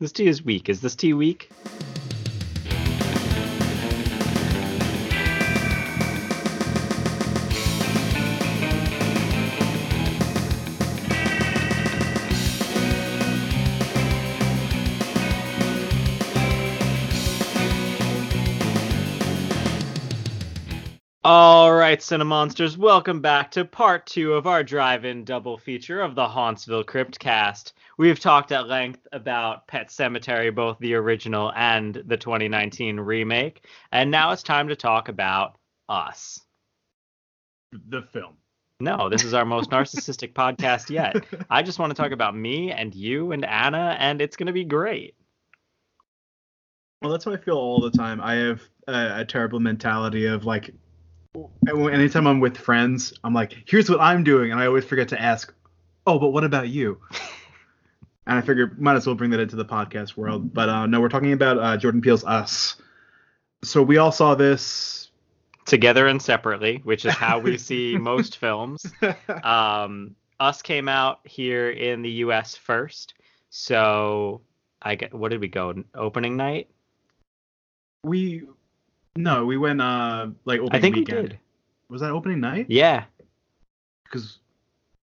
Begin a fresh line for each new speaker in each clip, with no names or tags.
This tea is weak. Is this tea weak? All right, Cinemonsters, welcome back to part two of our drive-in double feature of the Hauntsville Crypt cast. We've talked at length about Pet Sematary, both the original and the 2019 remake, and now it's time to talk about us.
The film.
No, this is our most narcissistic podcast yet. I just want to talk about me and you and Anna, and it's going to be great.
Well, that's how I feel all the time. I have a, a terrible mentality of like, anytime I'm with friends, I'm like, here's what I'm doing, and I always forget to ask, oh, but what about you? and I figured might as well bring that into the podcast world. But uh, no, we're talking about uh, Jordan Peele's Us. So we all saw this
together and separately, which is how we see most films. Um, Us came out here in the U.S. first, so I get what did we go opening night?
We no, we went uh like opening
I think
weekend.
we did.
Was that opening night?
Yeah.
Because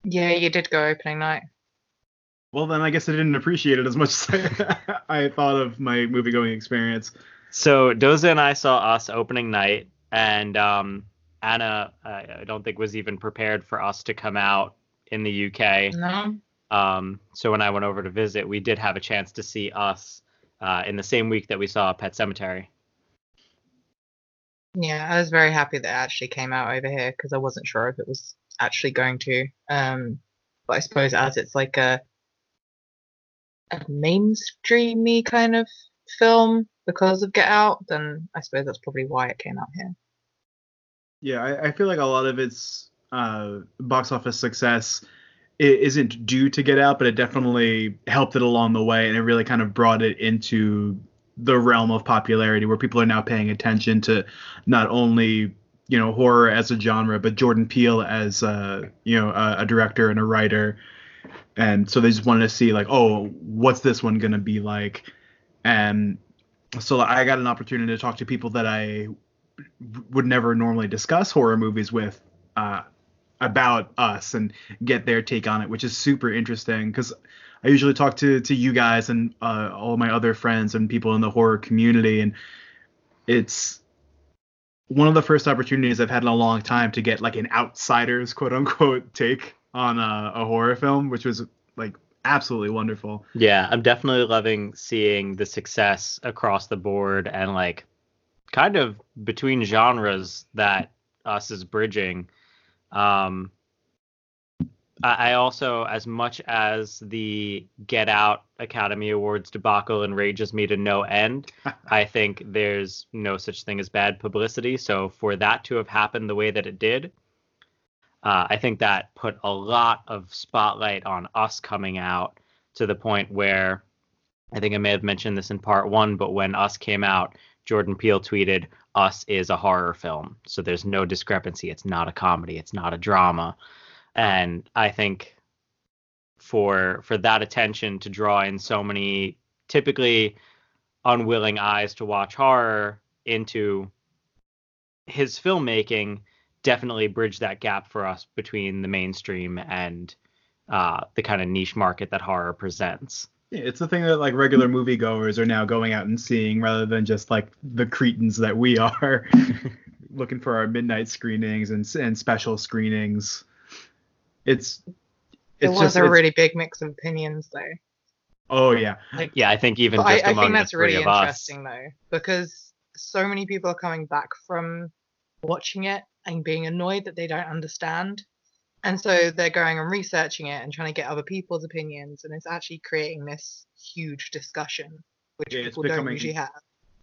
Yeah, you did go opening night.
Well, then I guess I didn't appreciate it as much as I, I thought of my movie going experience.
So Doza and I saw Us opening night, and um, Anna, I I don't think was even prepared for Us to come out in the UK.
No.
Um, so when I went over to visit, we did have a chance to see Us uh, in the same week that we saw Pet Sematary.
Yeah, I was very happy that it actually came out over here because I wasn't sure if it was actually going to. Um, but I suppose as it's like a a mainstreamy kind of film because of Get Out, then I suppose that's probably why it came out here.
Yeah, I, I feel like a lot of its uh, box office success i- isn't due to Get Out, but it definitely helped it along the way, and it really kind of brought it into the realm of popularity where people are now paying attention to not only you know horror as a genre, but Jordan Peele as uh, you know a, a director and a writer, and so they just wanted to see like, oh, what's this one gonna be like, and so I got an opportunity to talk to people that I would never normally discuss horror movies with uh, about us and get their take on it, which is super interesting because I usually talk to to you guys and uh, all my other friends and people in the horror community, and it's one of the first opportunities I've had in a long time to get like an outsider's quote unquote take on a, a horror film, which was like absolutely wonderful.
Yeah, I'm definitely loving seeing the success across the board and like kind of between genres that us is bridging. Um, I I also, as much as the Get Out Academy Awards debacle enrages me to no end, I think there's no such thing as bad publicity. So for that to have happened the way that it did, uh, I think that put a lot of spotlight on us coming out to the point where I think I may have mentioned this in part one, but when Us came out, Jordan Peele tweeted, Us is a horror film. So there's no discrepancy. It's not a comedy. It's not a drama. And I think for for that attention to draw in so many typically unwilling eyes to watch horror into his filmmaking definitely bridged that gap for us between the mainstream and uh, the kind of niche market that horror presents.
Yeah, it's the thing that like regular moviegoers are now going out and seeing rather than just like the cretins that we are looking for our midnight screenings and and special screenings. It's
It was
just
a
it's-
really big mix of opinions though.
oh yeah.
Yeah, I think even
But I,
just
I
among
think that's
the three
really
of us.
interesting though, because so many people are coming back from watching it and being annoyed that they don't understand. And so they're going and researching it and trying to get other people's opinions, and it's actually creating this huge discussion, which
Yeah, it's
people don't
becoming-
usually have.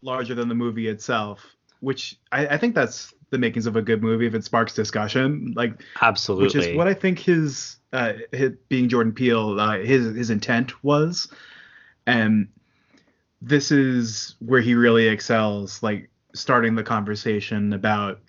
larger than the movie itself, which I, I think that's the makings of a good movie if it sparks discussion. Like
Absolutely.
which is what I think his, uh, his being Jordan Peele, uh, his his intent was, and this is where he really excels, like starting the conversation about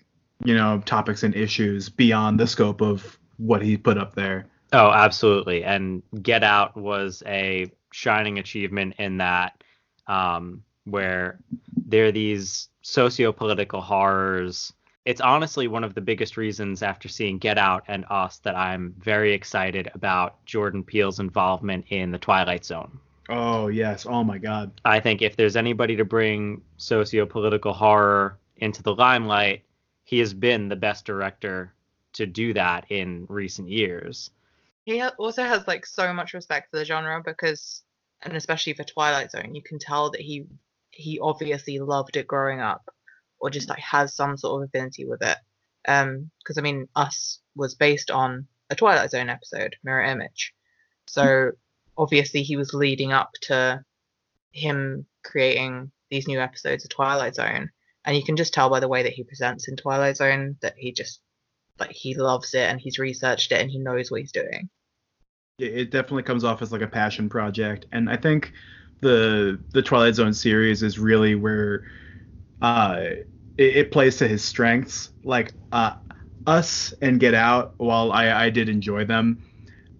you know topics and issues beyond the scope of what he put up there.
Oh, absolutely. And Get Out was a shining achievement in that, um, where there are these socio-political horrors. It's honestly one of the biggest reasons after seeing Get Out and Us that I'm very excited about Jordan Peele's involvement in the Twilight Zone.
Oh yes. Oh my God.
I think if there's anybody to bring socio-political horror into the limelight, he has been the best director to do that in recent years.
He also has like so much respect for the genre because, and especially for Twilight Zone, you can tell that he he obviously loved it growing up, or just like has some sort of affinity with it. Um, because I mean, Us was based on a Twilight Zone episode, Mirror Image, so obviously he was leading up to him creating these new episodes of Twilight Zone, and you can just tell by the way that he presents in Twilight Zone that he just like he loves it and he's researched it and he knows what he's doing.
It it definitely comes off as like a passion project, and I think the the Twilight Zone series is really where uh it, it plays to his strengths. Like uh us and Get Out, while I I did enjoy them,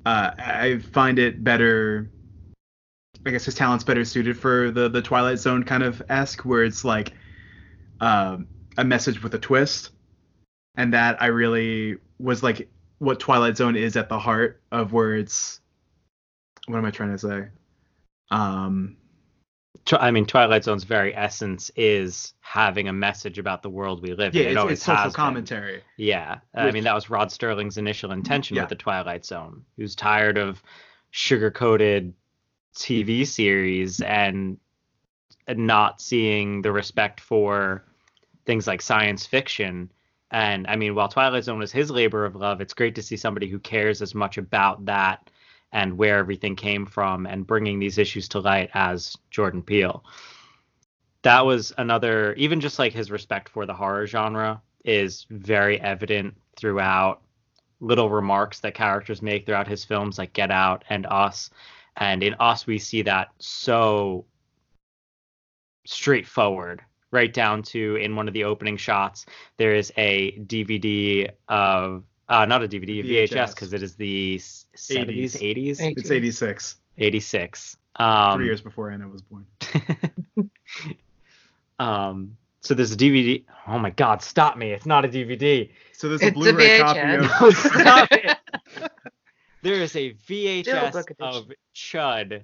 uh I find it better. I guess his talent's better suited for the the Twilight Zone kind of esque, where it's like um a message with a twist, and that I really was like what Twilight Zone is at the heart of where it's. What am I trying to say? Um,
I mean, Twilight Zone's very essence is having a message about the world we live
yeah,
in. It
it's,
always
it's social
has been.
commentary.
Yeah, I mean that was Rod Serling's initial intention
Yeah.
with the Twilight Zone. He was tired of sugar-coated TV series and and not seeing the respect for things like science fiction. And I mean, while Twilight Zone was his labor of love, it's great to see somebody who cares as much about that and where everything came from and bringing these issues to light as Jordan Peele. That was another, even just like his respect for the horror genre is very evident throughout little remarks that characters make throughout his films, like Get Out and Us. And in Us, we see that so straightforward, right down to in one of the opening shots, there is a DVD of, uh, not a DVD, a VHS,
VHS.
because it is the s- 70s, 80s,
Eight-
It's 86,
86. Um,
three years before Anna was born.
um, so there's a DVD. Oh my God! Stop me! It's not a DVD.
So there's a
It's a
Blu-ray copy
VHS.
of.
Stop it! There is a VHS of Chud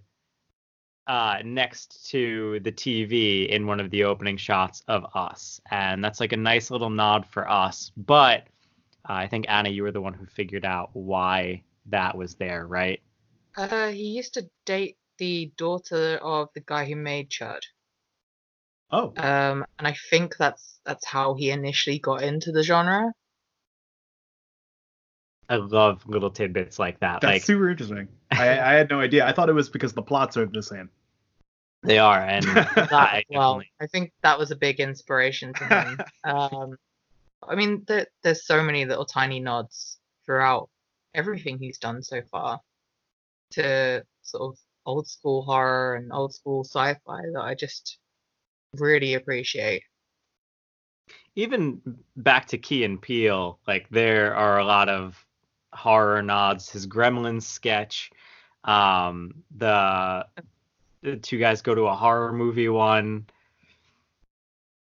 uh, next to the TV in one of the opening shots of Us, and that's like a nice little nod for us. But uh, I think Anna, you were the one who figured out why that was there, right?
Uh, he used to date the daughter of the guy who made Chud.
Oh,
Um, and I think that's that's how he initially got into the genre.
I love little tidbits like that.
that's
like
super interesting. I, I had no idea. I thought it was because the plots are the same.
They are, and
That,
I
well, I think that was a big inspiration to him. um, I mean, there, there's so many little tiny nods throughout everything he's done so far to sort of old school horror and old school sci-fi that I just really appreciate.
even back to Key and Peele, like there are a lot of horror nods. His Gremlins sketch, um, the, the two guys go to a horror movie one.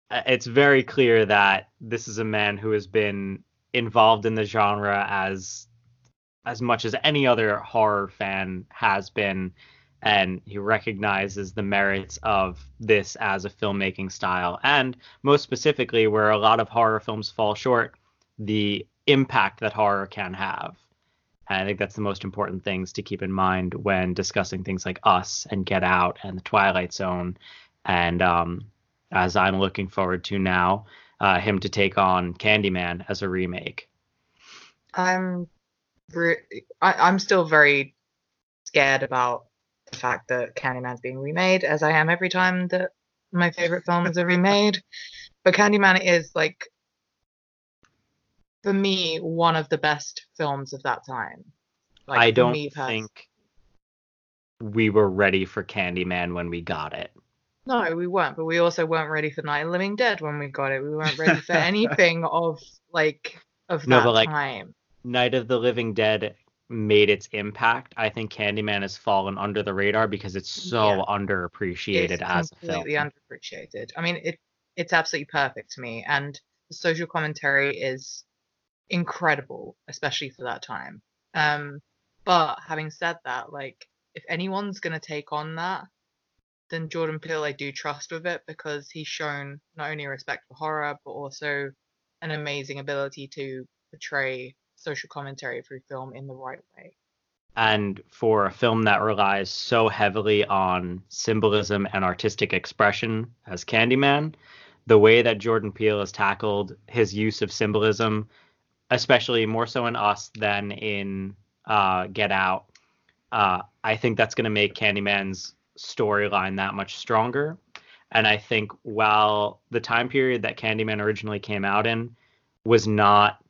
Uh, It's very clear that this is a man who has been involved in the genre as as much as any other horror fan has been and he recognizes the merits of this as a filmmaking style and most specifically where a lot of horror films fall short the impact that horror can have and i think that's the most important things to keep in mind when discussing things like us and get out and the twilight zone and um, as i'm looking forward to now uh, him to take on candyman as a remake
I'm re- I, I'm still very scared about the fact that Candyman's being remade, as I am every time that my favorite films are remade. But Candyman is like, for me, one of the best films of that time. Like,
i don't think we were ready for candyman when we got it
No, we weren't. But we also weren't ready for Night of the Living Dead when we got it. We weren't ready for anything of like of
No,
that
but, like,
time.
Night of the Living Dead made its impact, I think Candyman has fallen under the radar because it's so
Yeah.
underappreciated
it's
as a film.
completely underappreciated. I mean, it it's absolutely perfect to me, and the social commentary is incredible, especially for that time. Um, but having said that, like if anyone's gonna take on that, then Jordan Peele I do trust with it because he's shown not only respect for horror but also an amazing ability to portray social commentary through film in the right way.
and for a film that relies so heavily on symbolism and artistic expression as Candyman, the way that Jordan Peele has tackled his use of symbolism, especially more so in Us than in uh, Get Out, uh, I think that's going to make Candyman's storyline that much stronger. And I think while the time period that Candyman originally came out in was not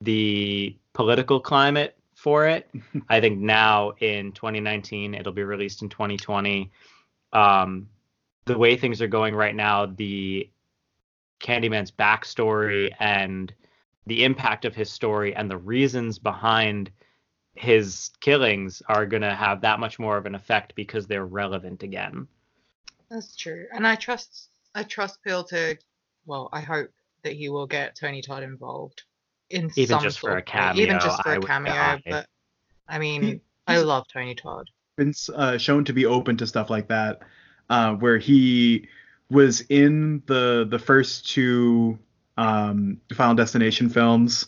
the political climate for it, I think now in 2019, it'll be released in 2020. Um, the way things are going right now, the Candyman's backstory and the impact of his story and the reasons behind his killings are going to have that much more of an effect because they're relevant again.
That's true, and I trust I trust Peele to. Well, I hope that he will get Tony Todd involved in
Even
some
just for a
of way, even just for
I
a cameo.
die.
But I mean,
He-
I love Tony Todd.
been uh, shown to be open to stuff like that, uh, where he was in the the first two um, Final Destination films,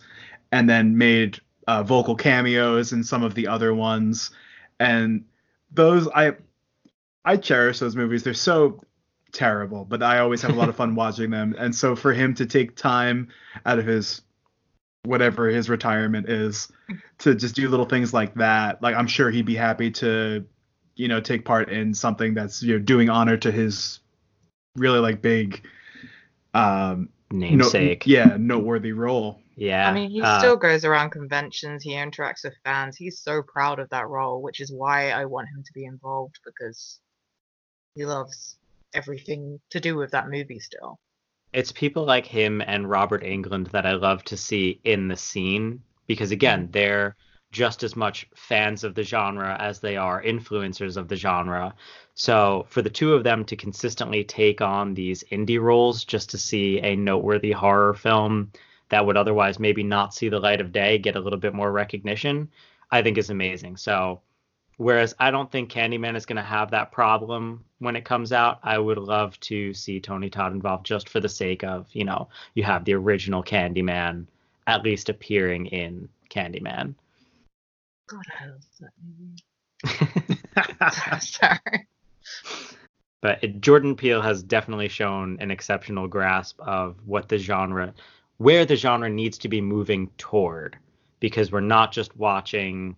and then made uh, vocal cameos in some of the other ones, and those I I cherish those movies. They're so terrible, but I always have a lot of fun watching them. And so for him to take time out of his whatever his retirement is to just do little things like that, like I'm sure he'd be happy to, you know, take part in something that's you know doing honor to his really like big um no-
Namesake.
yeah, noteworthy role.
yeah.
I mean, he
uh,
still goes around conventions. He interacts with fans. He's so proud of that role, which is why I want him to be involved because he loves everything to do with that movie still.
it's people like him and Robert Englund that I love to see in the scene because again, they're just as much fans of the genre as they are influencers of the genre. So for the two of them to consistently take on these indie roles just to see a noteworthy horror film that would otherwise maybe not see the light of day get a little bit more recognition, I think is amazing. So whereas I don't think Candyman is going to have that problem when it comes out, I would love to see Tony Todd involved just for the sake of, you know, you have the original Candyman at least appearing in Candyman.
God, I love that movie. Sorry.
but it, Jordan Peele has definitely shown an exceptional grasp of what the genre, where the genre needs to be moving toward, because we're not just watching,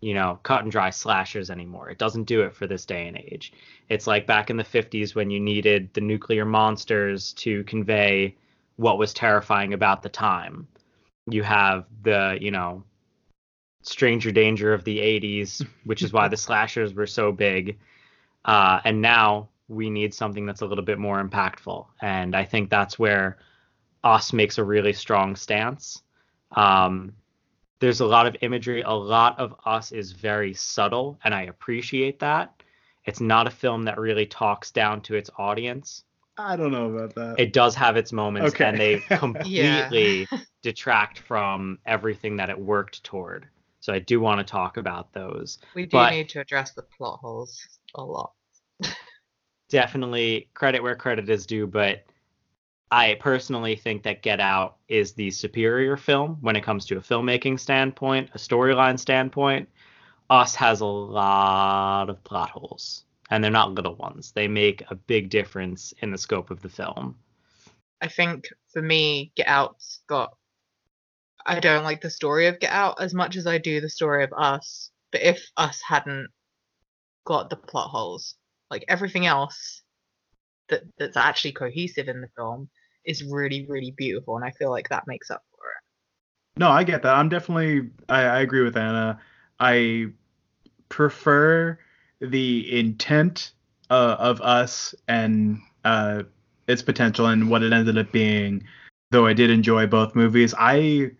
you know, cut and dry slashers anymore. It doesn't do it for this day and age. It's like back in the 50s when you needed the nuclear monsters to convey what was terrifying about the time. You have the, you know, stranger danger of the 80s, which is why the slashers were so big. Uh, and now we need something that's a little bit more impactful. And I think that's where Us makes a really strong stance. Um, there's a lot of imagery. A lot of Us is very subtle, and I appreciate that. It's not a film that really talks down to its audience.
I don't know about that.
It does have its moments,
Okay.
and they
Yeah.
completely detract from everything that it worked toward. So I do want to talk about those.
We do
But-
need to address the plot holes a lot.
definitely credit where credit is due, but I personally think that Get Out is the superior film when it comes to a filmmaking standpoint, a storyline standpoint. Us has a lot of plot holes, and they're not little ones. They make a big difference in the scope of the film.
I think for me, Get Out's got. I don't like the story of Get Out as much as I do the story of Us. But if Us hadn't got the plot holes, like everything else that that's actually cohesive in the film is really, really beautiful, and I feel like that makes up for it.
No, I get that. I'm definitely I, I agree with Anna. I prefer the intent uh, of us and uh, its potential and what it ended up being. Though I did enjoy both movies, I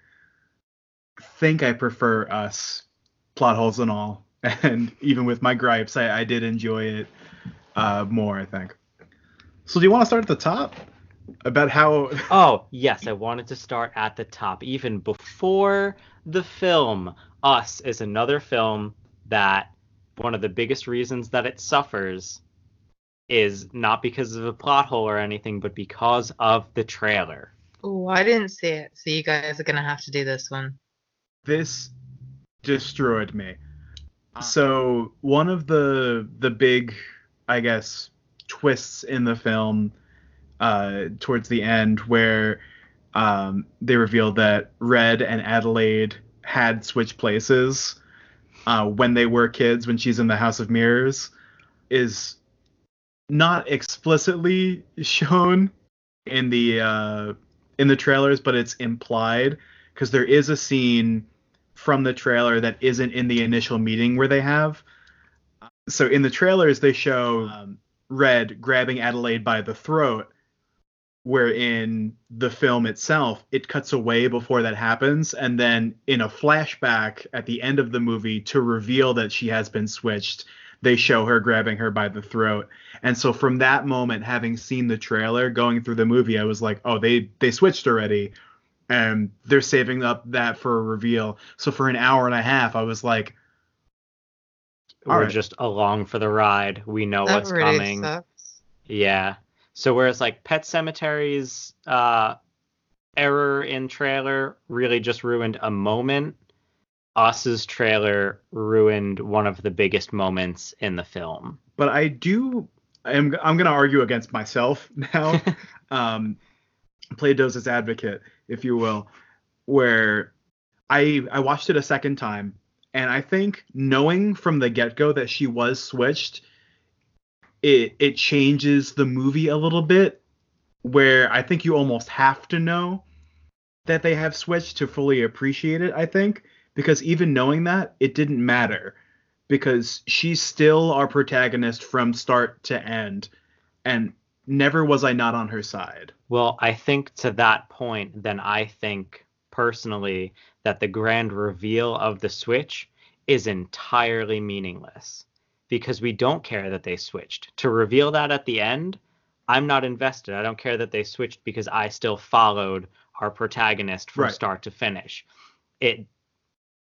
think I prefer us plot holes and all. And even with my gripes, I, I did enjoy it uh, more, I think. So do you want to start at the top? About how
Oh, yes, I wanted to start at the top. Even before the film, Us is another film that one of the biggest reasons that it suffers is not because of a plot hole or anything, but because of the trailer.
Oh, I didn't see it, so you guys are gonna have to do this one.
This destroyed me. So one of the the big, I guess, twists in the film uh, towards the end, where um, they reveal that Red and Adelaide had switched places uh, when they were kids, when she's in the House of Mirrors, is not explicitly shown in the uh, in the trailers, but it's implied because there is a scene from the trailer that isn't in the initial meeting where they have. So in the trailers, they show um, Red grabbing Adelaide by the throat, where in the film itself, it cuts away before that happens, and then in a flashback at the end of the movie to reveal that she has been switched, they show her grabbing her by the throat. And so from that moment, having seen the trailer going through the movie, I was like, oh, they they switched already and they're saving up that for a reveal. So for an hour and a half, I was like, All
We're
right.
just along for the ride. We know
that
what's
really
coming.
sucks.
Yeah. So whereas like Pet Sematary's uh error in trailer really just ruined a moment, Us's trailer ruined one of the biggest moments in the film.
but I do. I'm I'm gonna argue against myself now. um, play Doze's advocate, if you will, where I I watched it a second time, and I think knowing from the get go that she was switched, it it changes the movie a little bit. Where I think you almost have to know that they have switched to fully appreciate it. I think because even knowing that, it didn't matter because she's still our protagonist from start to end, and never was I not on her side.
Well, I think to that point, then I think personally that the grand reveal of the Switch is entirely meaningless because we don't care that they switched. To reveal that at the end, I'm not invested. I don't care that they switched because I still followed our protagonist from
Right.
start to finish. It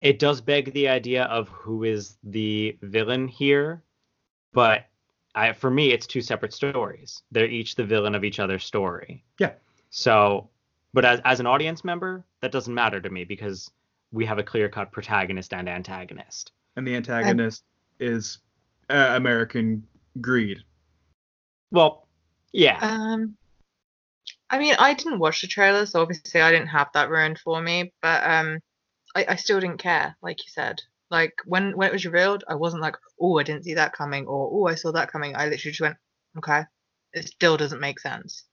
it does beg the idea of who is the villain here, but I, for me, it's two separate stories. They're each the villain of each other's story.
Yeah.
So, but as as an audience member, that doesn't matter to me because we have a clear cut protagonist and antagonist.
And the antagonist is uh, American greed.
Well, yeah,
Um, I mean, I didn't watch the trailer, so obviously I didn't have that ruined for me. But um, I, I still didn't care, like you said. Like when when it was revealed, I wasn't like, oh, I didn't see that coming, or oh, I saw that coming. I literally just went, okay, it still doesn't make sense.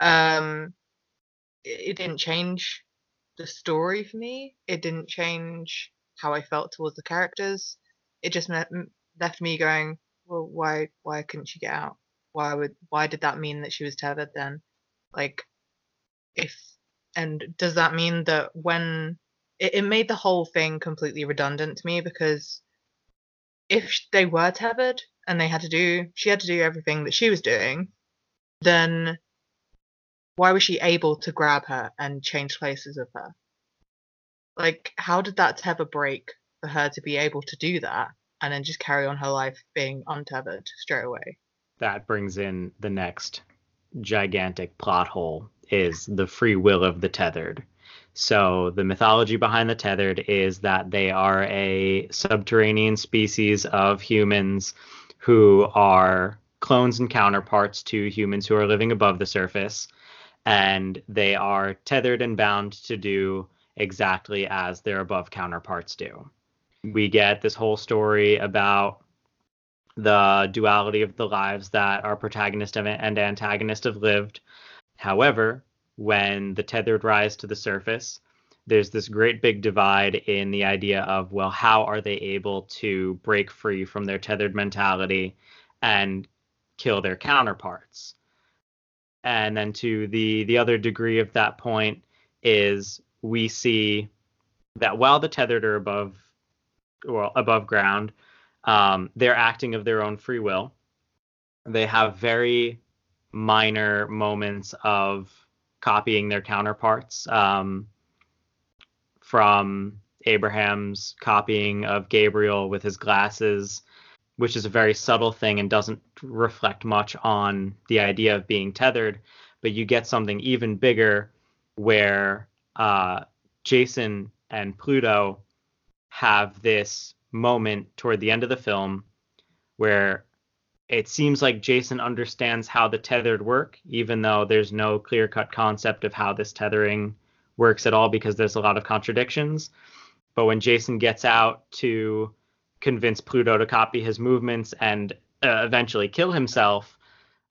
Um, it, it didn't change the story for me. It didn't change how I felt towards the characters. It just me- m- left me going, well, why why couldn't she get out? Why would why did that mean that she was tethered then? Like, if and does that mean that when it, it made the whole thing completely redundant to me because if they were tethered and they had to do she had to do everything that she was doing, then why was she able to grab her and change places with her? Like, how did that tether break for her to be able to do that and then just carry on her life being untethered straight away?
that brings in the next gigantic plot hole is the free will of the tethered. So the mythology behind the tethered is that they are a subterranean species of humans who are clones and counterparts to humans who are living above the surface and they are tethered and bound to do exactly as their above counterparts do. We get this whole story about the duality of the lives that our protagonist and antagonist have lived. However, when the tethered rise to the surface, there's this great big divide in the idea of, well, how are they able to break free from their tethered mentality and kill their counterparts? And then to the the other degree of that point is we see that while the tethered are above well above ground. Um, they're acting of their own free will. They have very minor moments of copying their counterparts. Um, from Abraham's copying of Gabriel with his glasses, which is a very subtle thing and doesn't reflect much on the idea of being tethered. But you get something even bigger where uh, Jason and Pluto have this moment toward the end of the film where it seems like Jason understands how the tethered work, even though there's no clear cut concept of how this tethering works at all because there's a lot of contradictions. But when Jason gets out to convince Pluto to copy his movements and uh, eventually kill himself,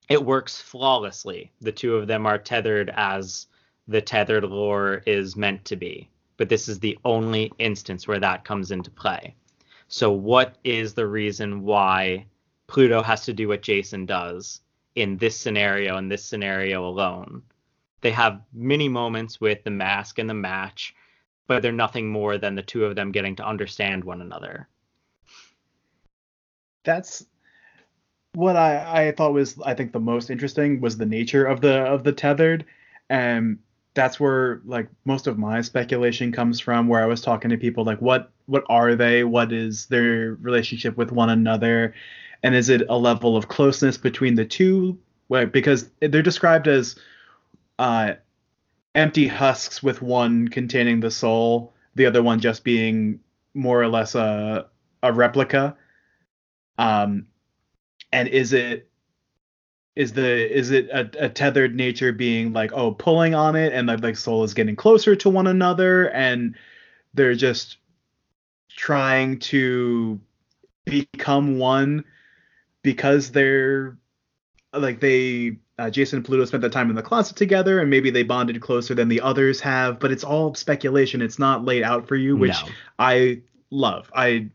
it works flawlessly. The two of them are tethered as the tethered lore is meant to be. But this is the only instance where that comes into play. So, what is the reason why Pluto has to do what Jason does in this scenario, in this scenario alone? They have many moments with the mask and the match, but they're nothing more than the two of them getting to understand one another.
That's what I, I thought was I think the most interesting was the nature of the of the tethered. And that's where like most of my speculation comes from where I was talking to people like what what are they? What is their relationship with one another? And is it a level of closeness between the two? Because they're described as uh, empty husks with one containing the soul, the other one just being more or less a a replica. Um, and is it is the is it a, a, tethered nature being like oh pulling on it and the like soul is getting closer to one another and they're just trying to become one because they're like they uh, Jason and Pluto spent that time in the closet together, and maybe they bonded closer than the others have. But it's all speculation. It's not laid out for you, which no. I love. I,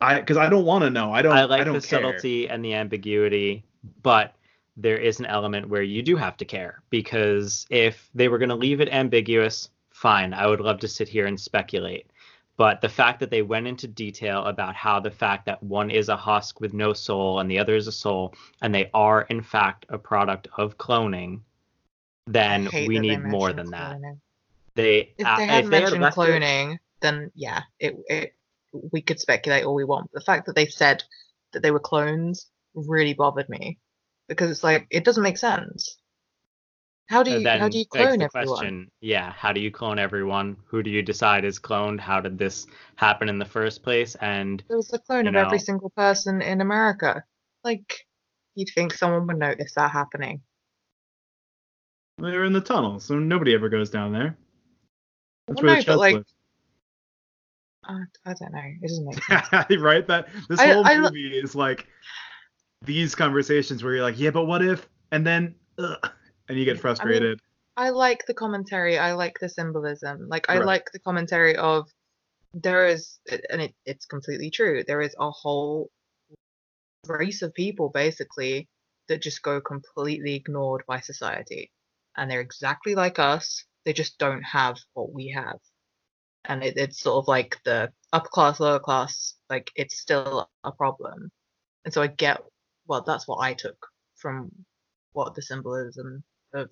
I, because I don't want to know. I don't.
I like
I don't
the
care.
subtlety and the ambiguity, but there is an element where you do have to care because if they were going to leave it ambiguous, fine. I would love to sit here and speculate. But the fact that they went into detail about how the fact that one is a husk with no soul and the other is a soul, and they are in fact a product of cloning, then we need more than cloning. that. They
if they had mentioned cloning, it, then yeah, it, it we could speculate all we want. The fact that they said that they were clones really bothered me because it's like it doesn't make sense. How do you how do you clone the everyone? Question,
yeah, how do you clone everyone? Who do you decide is cloned? How did this happen in the first place? And
there was a clone of know, every single person in America. Like you'd think someone would notice that happening.
They're in the tunnel, so nobody ever goes down there.
That's well, where no, the but like, live. I don't know. It doesn't make sense.
right? That this I, whole I, movie I, is like these conversations where you're like, yeah, but what if? And then. Ugh and you get frustrated.
I, mean, I like the commentary. I like the symbolism. Like I right. like the commentary of there is, and it, it's completely true. There is a whole race of people basically that just go completely ignored by society, and they're exactly like us. They just don't have what we have, and it, it's sort of like the upper class, lower class. Like it's still a problem, and so I get. Well, that's what I took from what the symbolism of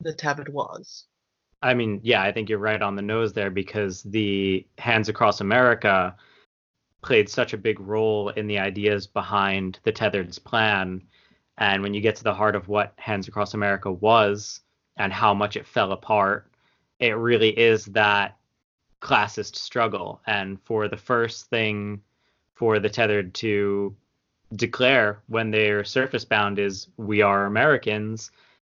the tethered was.
I mean, yeah, I think you're right on the nose there because the Hands Across America played such a big role in the ideas behind the Tethered's plan. And when you get to the heart of what Hands Across America was and how much it fell apart, it really is that classist struggle. And for the first thing for the Tethered to declare when they're surface bound is we are Americans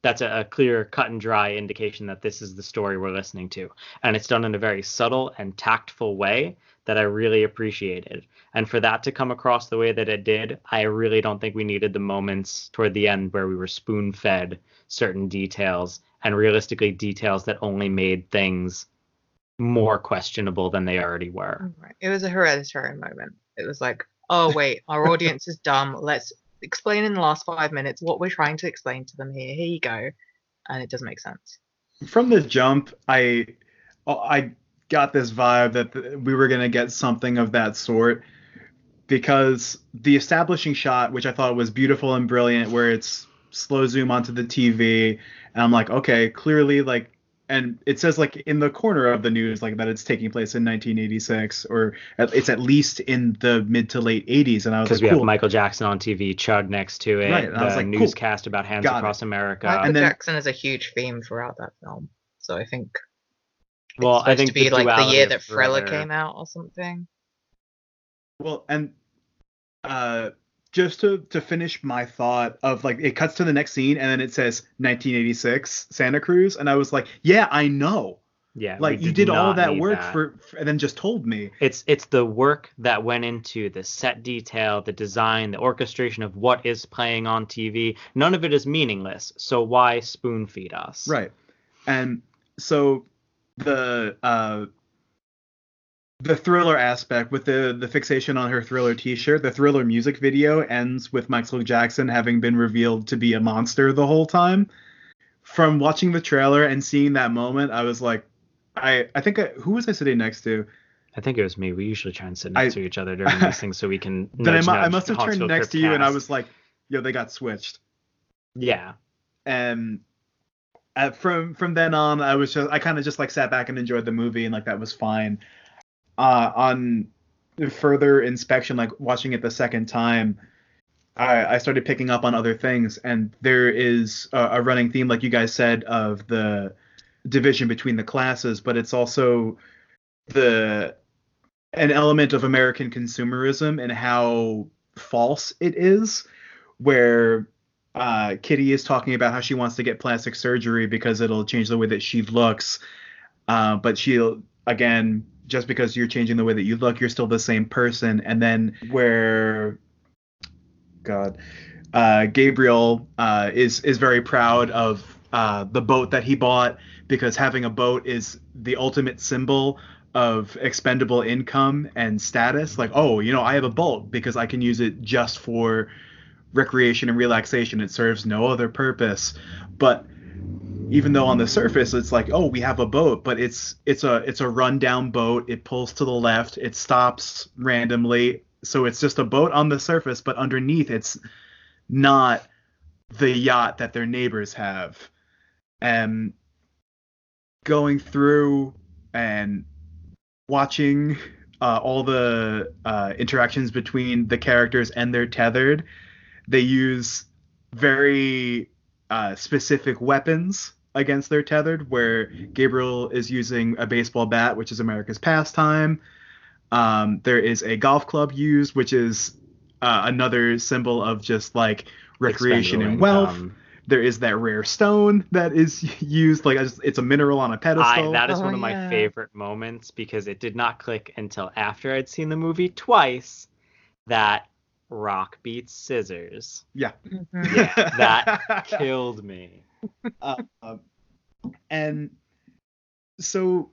that's a, a, clear cut and dry indication that this is the story we're listening to. And it's done in a very subtle and tactful way that i really appreciated. And for that to come across the way that it did i really don't think we needed the moments toward the end where we were spoon fed certain details and realistically details that only made things more questionable than they already were.
It was a hereditary moment. It was like oh wait our audience is dumb. Let's explain in the last five minutes what we're trying to explain to them here. Here you go, and it doesn't make sense.
From the jump, I I got this vibe that we were gonna get something of that sort because the establishing shot, which I thought was beautiful and brilliant, where it's slow zoom onto the TV, and I'm like, okay, clearly like and it says like in the corner of the news like that it's taking place in 1986 or at, it's at least in the mid to late 80s and i was
because
like
we
cool.
have Michael Jackson on TV, Chud next to it,
Right, and I
the
was like, cool.
newscast about Hands
Got
Across America.
Michael
and then-
Jackson is a huge theme throughout that film, so I think
well,
it's
I think
to be
the
like the year that Thriller
Thriller-
came out or something.
well and uh just to to finish my thought of like it cuts to the next scene and then it says 1986 santa cruz and i was like yeah i know
Yeah,
like
we
you did all that work
that.
For, for and then just told me
It's it's the work that went into the set detail, the design, the orchestration of what is playing on TV. None of it is meaningless. So why spoon feed us?
Right. And so the uh the thriller aspect with the the fixation on her thriller t-shirt, the thriller music video ends with Michael Jackson having been revealed to be a monster the whole time. From watching the trailer and seeing that moment, I was like I I think I, who was I sitting next to?
I think it was me. We usually try and sit next
I-
to each other during these things so we can.
Then I, mu- I must have turned next to you and I was like, yo, they got switched.
Yeah.
and uh, from from then on i was just i kind of just like sat back and enjoyed the movie and like that was fine uh on further inspection like watching it the second time i i started picking up on other things and there is a, a running theme like you guys said of the division between the classes but it's also the an element of american consumerism and how false it is where uh, Kitty is talking about how she wants to get plastic surgery because it'll change the way that she looks. Uh, but she'll, again, just because you're changing the way that you look, you're still the same person. And then where, God, uh, Gabriel uh, is is very proud of uh, the boat that he bought because having a boat is the ultimate symbol of expendable income and status. Like, oh, you know, I have a boat because I can use it just for recreation and relaxation. It serves no other purpose. But even though on the surface it's like, oh, we have a boat, but it's it's a it's a rundown boat. It pulls to the left. It stops randomly. So it's just a boat on the surface, but underneath it's not the yacht that their neighbors have. And going through and watching uh, all the uh, interactions between the characters and their tethered, they use very uh, specific weapons against their tethered, where Gabriel is using a baseball bat, which is America's pastime. Um, there is a golf club used, which is uh, another symbol of just like recreation and wealth.
income.
There is that rare stone that is used, like it's a mineral on a pedestal.
that is
Oh,
one of my
yeah.
favorite moments because it did not click until after I'd seen the movie twice that rock beats scissors.
yeah.
Mhm.
Yeah, that Killed me.
Uh, and so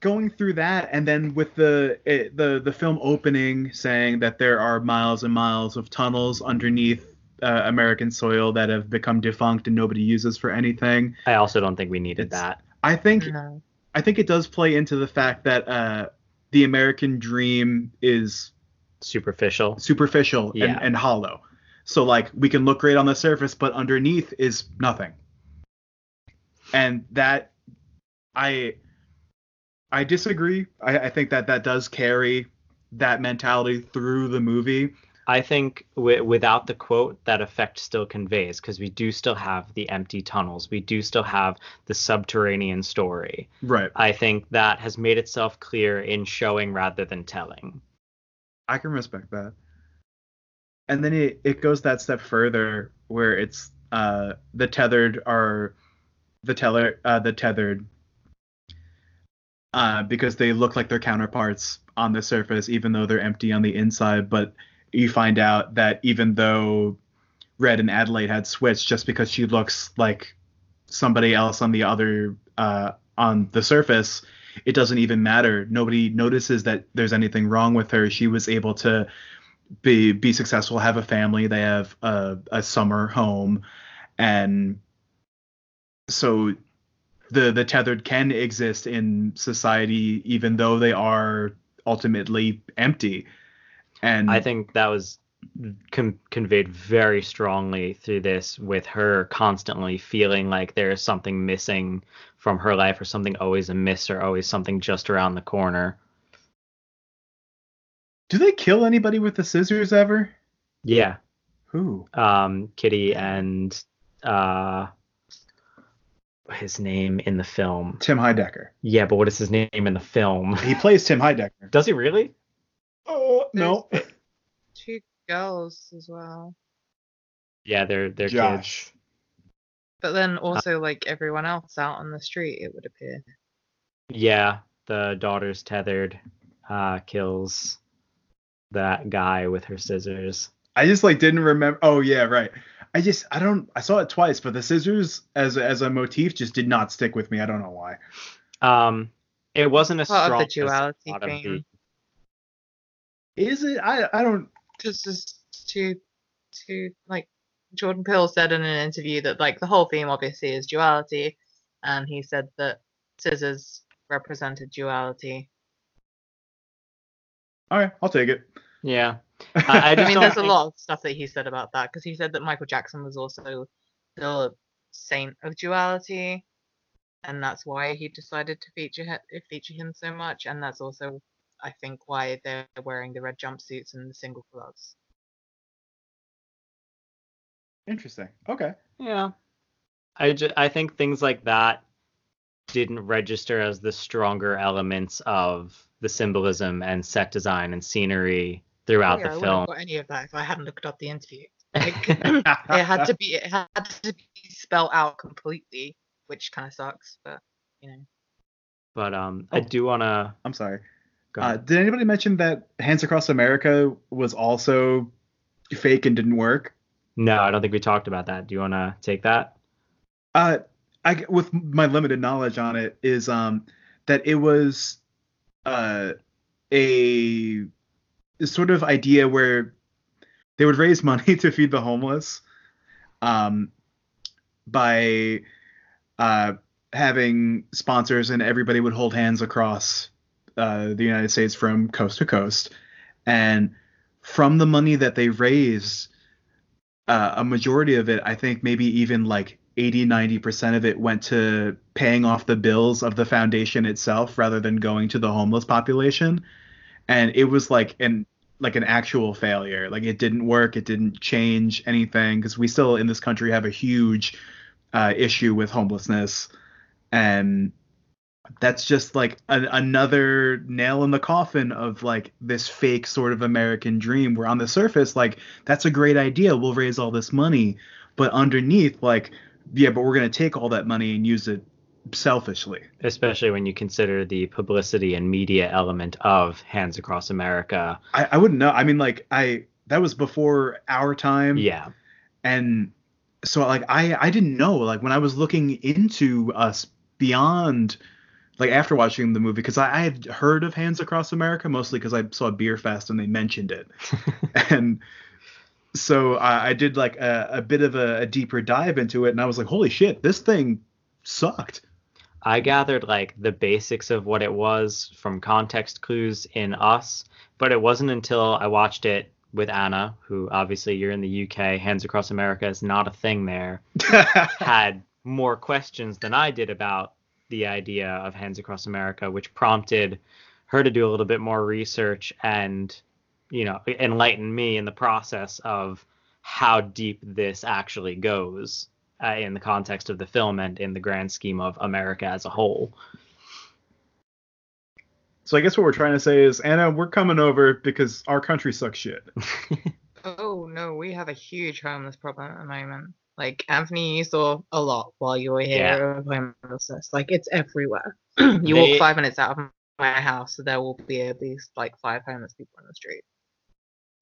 going through that and then with the it, the the film opening saying that there are miles and miles of tunnels underneath uh, American soil that have become defunct and nobody uses for anything.
I also don't think we needed
It's-
that.
I think
No.
I think it does play into the fact that uh, the American dream is
Superficial.
superficial
Yeah.
and, and hollow. So like we can look great on the surface, but underneath is nothing. And that I I disagree. I, I think that that does carry that mentality through the movie.
I think w- without the quote, that effect still conveys because we do still have the empty tunnels. We do still have the subterranean story.
Right.
I think that has made itself clear in showing rather than telling.
I can respect that. And then it, it goes that step further where it's uh the tethered are the teller uh the tethered uh because they look like their counterparts on the surface even though they're empty on the inside but you find out that even though Red and Adelaide had switched just because she looks like somebody else on the other uh on the surface it doesn't even matter. Nobody notices that there's anything wrong with her. She was able to be be successful, have a family. They have a, a summer home, and so the the tethered can exist in society even though they are ultimately empty. And
I think that was con- conveyed very strongly through this with her constantly feeling like there is something missing from her life or something always amiss or always something just around the corner.
Do they kill anybody with the scissors ever?
Yeah.
Who?
Um Kitty and uh his name in the film.
Tim Heidecker.
Yeah, but what is his name in the film?
He plays Tim Heidecker.
Does he really?
Oh no,
Two girls as well.
Yeah, they're they're kids.
But then also like everyone else out on the street, it would appear.
Yeah, the daughter's tethered, uh, kills that guy with her scissors.
I just like didn't remember. Oh yeah, right. I just I don't. I saw it twice, but the scissors as as a motif just did not stick with me. I don't know why.
Um, it wasn't as
Part
strong
of the
a
duality
lot of the-
Is it? I I don't.
Just as to to like Jordan Peele said in an interview that like the whole theme obviously is duality, and he said that scissors represented duality.
All right, I'll take it.
Yeah, I, I
I mean,
don't
there's a lot of stuff that he said about that because he said that Michael Jackson was also the saint of duality, and that's why he decided to feature he- feature him so much, and that's also, I think, why they're wearing the red jumpsuits and the single gloves.
Interesting. Okay.
Yeah. I, ju- I think things like that didn't register as the stronger elements of the symbolism and set design and scenery throughout
Oh, yeah, I
the
wouldn't
film.
got any of that if I hadn't looked up the interview. Like, it had to be it had to be spelled out completely, which kind of sucks, but you know.
But um, I
Oh.
do want to.
I'm sorry.
Go
Uh, did anybody mention that Hands Across America was also fake and didn't work?
no, I don't think we talked about that. Do you want to take that?
Uh, I with my limited knowledge on it is um that it was uh a sort of idea where they would raise money to feed the homeless um by uh having sponsors and everybody would hold hands across uh, the United States from coast to coast. And from the money that they raised uh, a majority of it, I think maybe even like 80, 90% of it went to paying off the bills of the foundation itself rather than going to the homeless population. And it was like an like an actual failure. Like it didn't work. It didn't change anything because we still in this country have a huge uh, issue with homelessness, and that's just like an, another nail in the coffin of like this fake sort of American dream. Where on the surface, like that's a great idea. We'll raise all this money, but underneath, like yeah, but we're gonna take all that money and use it selfishly.
Especially when you consider the publicity and media element of Hands Across America.
I, I wouldn't know. I mean, like I that was before our time.
Yeah.
and so like I I didn't know like when I was looking into us beyond like after watching the movie because I, I had heard of Hands Across America mostly because I saw Beerfest and they mentioned it and so I, I did like a, a bit of a, a deeper dive into it and I was like holy shit this thing sucked.
I gathered like the basics of what it was from context clues in Us, but it wasn't until I watched it with Anna, who obviously you're in the UK, Hands Across America is not a thing there, had more questions than I did about the idea of Hands Across America, which prompted her to do a little bit more research and, you know, enlighten me in the process of how deep this actually goes uh, in the context of the film and in the grand scheme of America as a whole.
so I guess what we're trying to say is Anna we're coming over because our country sucks shit
Oh no, we have a huge homeless problem at the moment. Like Anthony, you saw a lot while you were here of homelessness. Like it's everywhere. you
They-
walk five minutes out of my house, there will be at least like five homeless people on the street.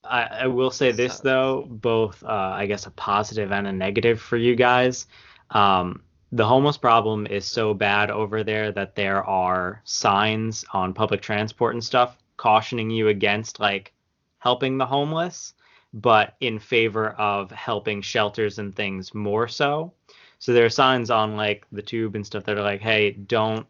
I, I will say this though, both uh, I guess a positive and a negative for you guys. Um, the homeless problem is so bad over there that there are signs on public transport and stuff cautioning you against like helping the homeless, but in favor of helping shelters and things more so. So there are signs on like the tube and stuff that are like, hey, don't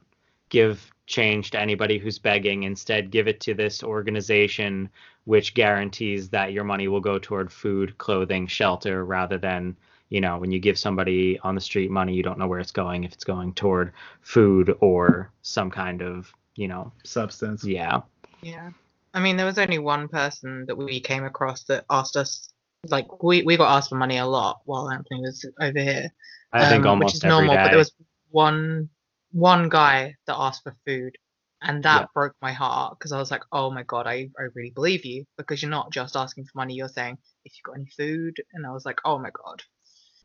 give change to anybody who's begging. Instead, give it to this organization which guarantees that your money will go toward food, clothing, shelter, rather than you know when you give somebody on the street money, you don't know where it's going if it's going toward food or some kind of you know
Substance.
yeah
Yeah. I mean, there was only one person that we came across that asked us, like, we, we got asked for money a lot while Anthony was over here.
I think
um,
almost
which is
every
normal, but there was one one guy that asked for food, and that
Yeah.
broke my heart because I was like, oh my god, I, I really believe you because you're not just asking for money, you're saying if you got any food, and I was like, oh my god,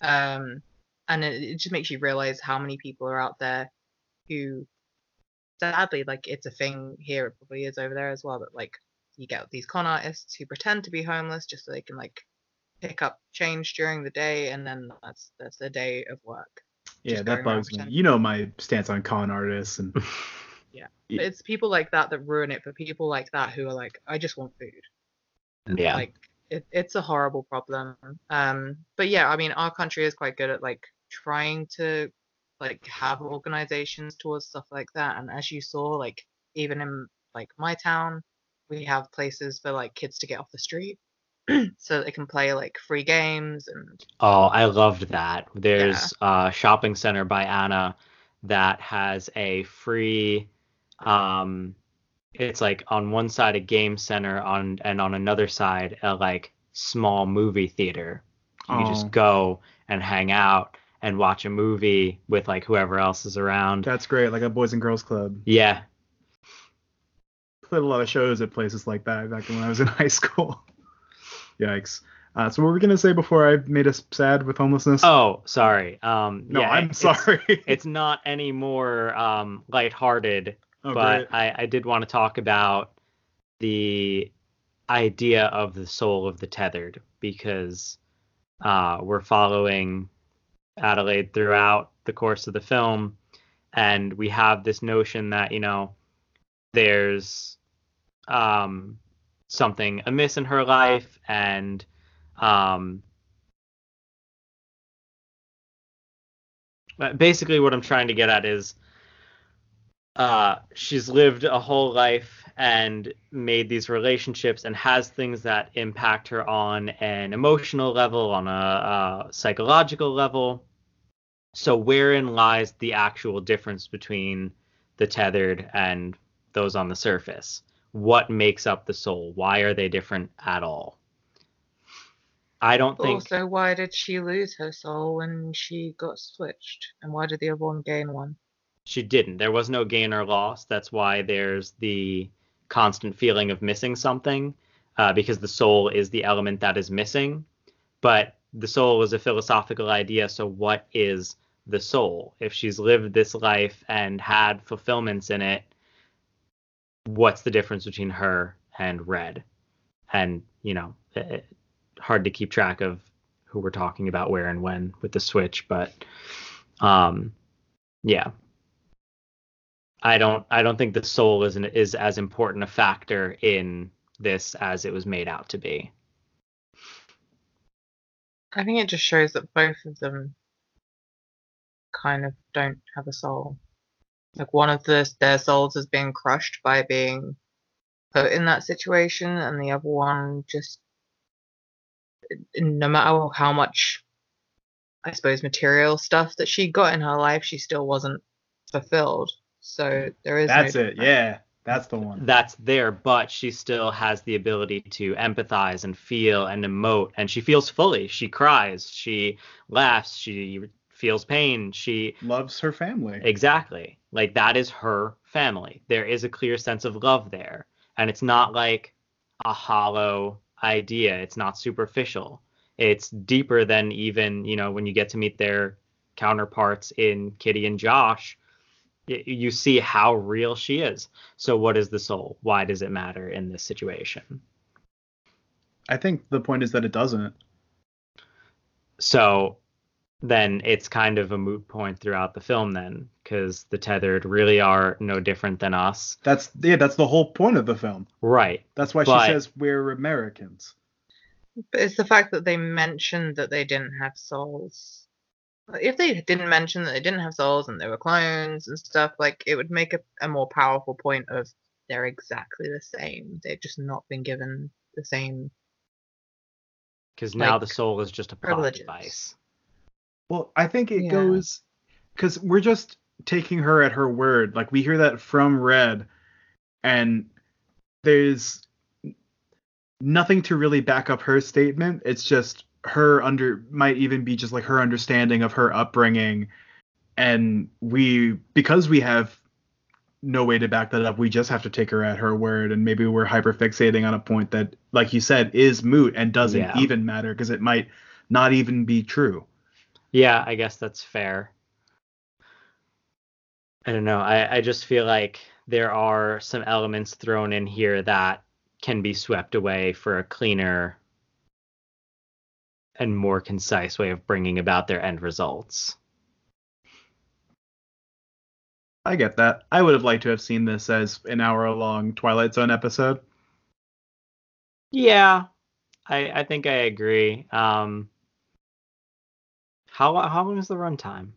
um, and it, it just makes you realize how many people are out there who, sadly, like it's a thing here, it probably is over there as well, that like you get these con artists who pretend to be homeless just so they can like pick up change during the day, and then that's that's their day of work.
Yeah, that bugs me. You know my stance on con artists and
Yeah.
Yeah.
It's people like that that ruin it for people like that who are like, I just want food.
yeah
Like it, it's a horrible problem. Um, but yeah, I mean, our country is quite good at like trying to like have organizations towards stuff like that. And as you saw, like even in like my town, we have places for like kids to get off the street. so they can play like free games and
Oh, I loved that. There's a shopping center by Anna that has a free um it's like on one side a game center on and on another side a like small movie theater. You
Oh.
just go and hang out and watch a movie with like whoever else is around.
that's great. Like a Boys and Girls Club.
Yeah.
Played a lot of shows at places like that back when I was in high school. Yikes. Uh, so what were we gonna say before I made us sad with homelessness?
Oh, sorry. Um
no,
yeah,
I'm
it's-
sorry.
It's not any more um lighthearted
oh,
but
great.
I, I did want to talk about the idea of the soul of the tethered because uh, we're following Adelaide throughout the course of the film, and we have this notion that you know there's um, something amiss in her life, and um, basically what I'm trying to get at is uh, she's lived a whole life and made these relationships and has things that impact her on an emotional level, on a, uh psychological level. So, wherein lies the actual difference between the tethered and those on the surface? What makes up the soul? Why are they different at all? I don't
But
think
also why did she lose her soul when she got switched? And why did the other one gain one?
She didn't. There was no gain or loss. That's why there's the constant feeling of missing something, uh, because the soul is the element that is missing. But the soul is a philosophical idea. So, what is the soul? If she's lived this life and had fulfillments in it, what's the difference between her and Red? And, you know, it, it- hard to keep track of who we're talking about where and when with the switch, but um, yeah. I don't I don't think the soul is an, is as important a factor in this as it was made out to be.
I think it just shows that both of them kind of don't have a soul. Like one of the, their souls is being crushed by being put in that situation, and the other one just, no matter how much, I suppose, material stuff that she got in her life, she still wasn't fulfilled. So there is. no
That's it.
difference.
Yeah, that's the one.
That's there, but she still has the ability to empathize and feel and emote, and she feels fully. She cries, she laughs, she feels pain, she
Loves her family.
Exactly. Like that is her family. There is a clear sense of love there. And it's not like a hollow idea. It's not superficial. It's deeper than even, you know, when you get to meet their counterparts in Kitty and Josh, you see how real she is. So what is the soul? Why does it matter in this situation?
I think the point is that it doesn't.
So then it's kind of a moot point throughout the film then because the tethered really are no different than us.
That's yeah, that's the whole point of the film.
Right.
That's why
But-
she says we're Americans.
But it's the fact that they mentioned that they didn't have souls If they didn't mention that they didn't have souls and they were clones and stuff, like it would make a, a more powerful point of they're exactly the same. They've just not been given the same.
Because now
Like,
the soul is just a plot
privileges.
device.
Well, I think it
Yeah.
goes because we're just taking her at her word. Like we hear that from Red, and there's nothing to really back up her statement. It's just her under might even be just like her understanding of her upbringing, and we because we have no way to back that up. We just have to take her at her word, and maybe we're hyperfixating on a point that, like you said, is moot and doesn't
Yeah.
even matter because it might not even be true.
Yeah, I guess that's fair. I don't know. I, I just feel like there are some elements thrown in here that can be swept away for a cleaner and more concise way of bringing about their end results.
I get that. I would have liked to have seen this as an hour long Twilight Zone episode.
Yeah, I I think I agree. Um, how how long is the runtime?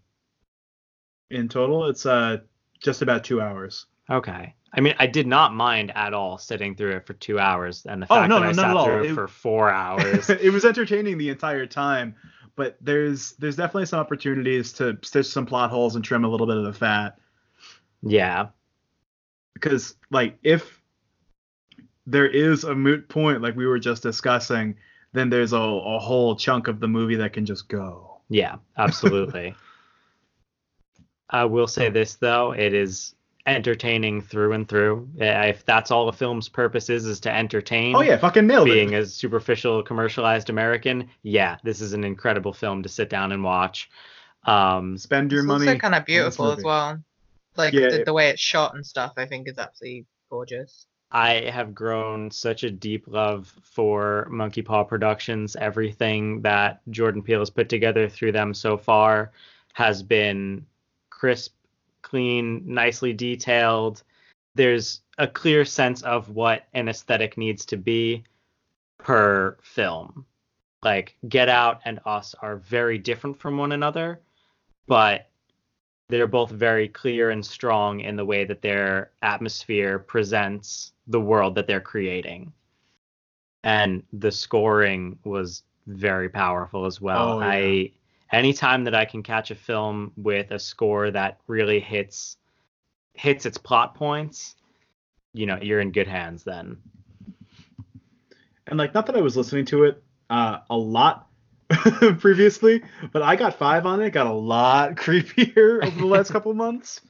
In total, it's uh just about two hours.
Okay. I mean, I did not mind at all sitting through it for two hours, and the
Oh,
fact
no,
that
no,
I sat through it
It-
for four hours.
it was entertaining the entire time, but there's there's definitely some opportunities to stitch some plot holes and trim a little bit of the fat.
yeah,
Because like if there is a moot point like we were just discussing, then there's a, a whole chunk of the movie that can just go.
Yeah, absolutely. I will say this though, it is entertaining through and through. If that's all a film's purpose is, is to entertain.
Oh yeah, fucking nailed
being
it.
a superficial commercialized American, yeah, this is an incredible film to sit down and watch. Um,
Spend your
It's
money.
also kind of beautiful as well. Like
Yeah,
the,
it-
the way it's shot and stuff, I think is absolutely gorgeous.
I have grown such a deep love for Monkeypaw Productions. Everything that Jordan Peele has put together through them so far has been crisp, clean, nicely detailed. There's a clear sense of what an aesthetic needs to be per film. Like Get Out and Us are very different from one another, but they're both very clear and strong in the way that their atmosphere presents the world that they're creating. And the scoring was very powerful as well.
Oh, yeah.
I anytime that I can catch a film with a score that really hits hits its plot points, you know, you're in good hands then.
and like not that I was listening to it uh, a lot previously, but I got five on it. Got a lot creepier over the last couple months.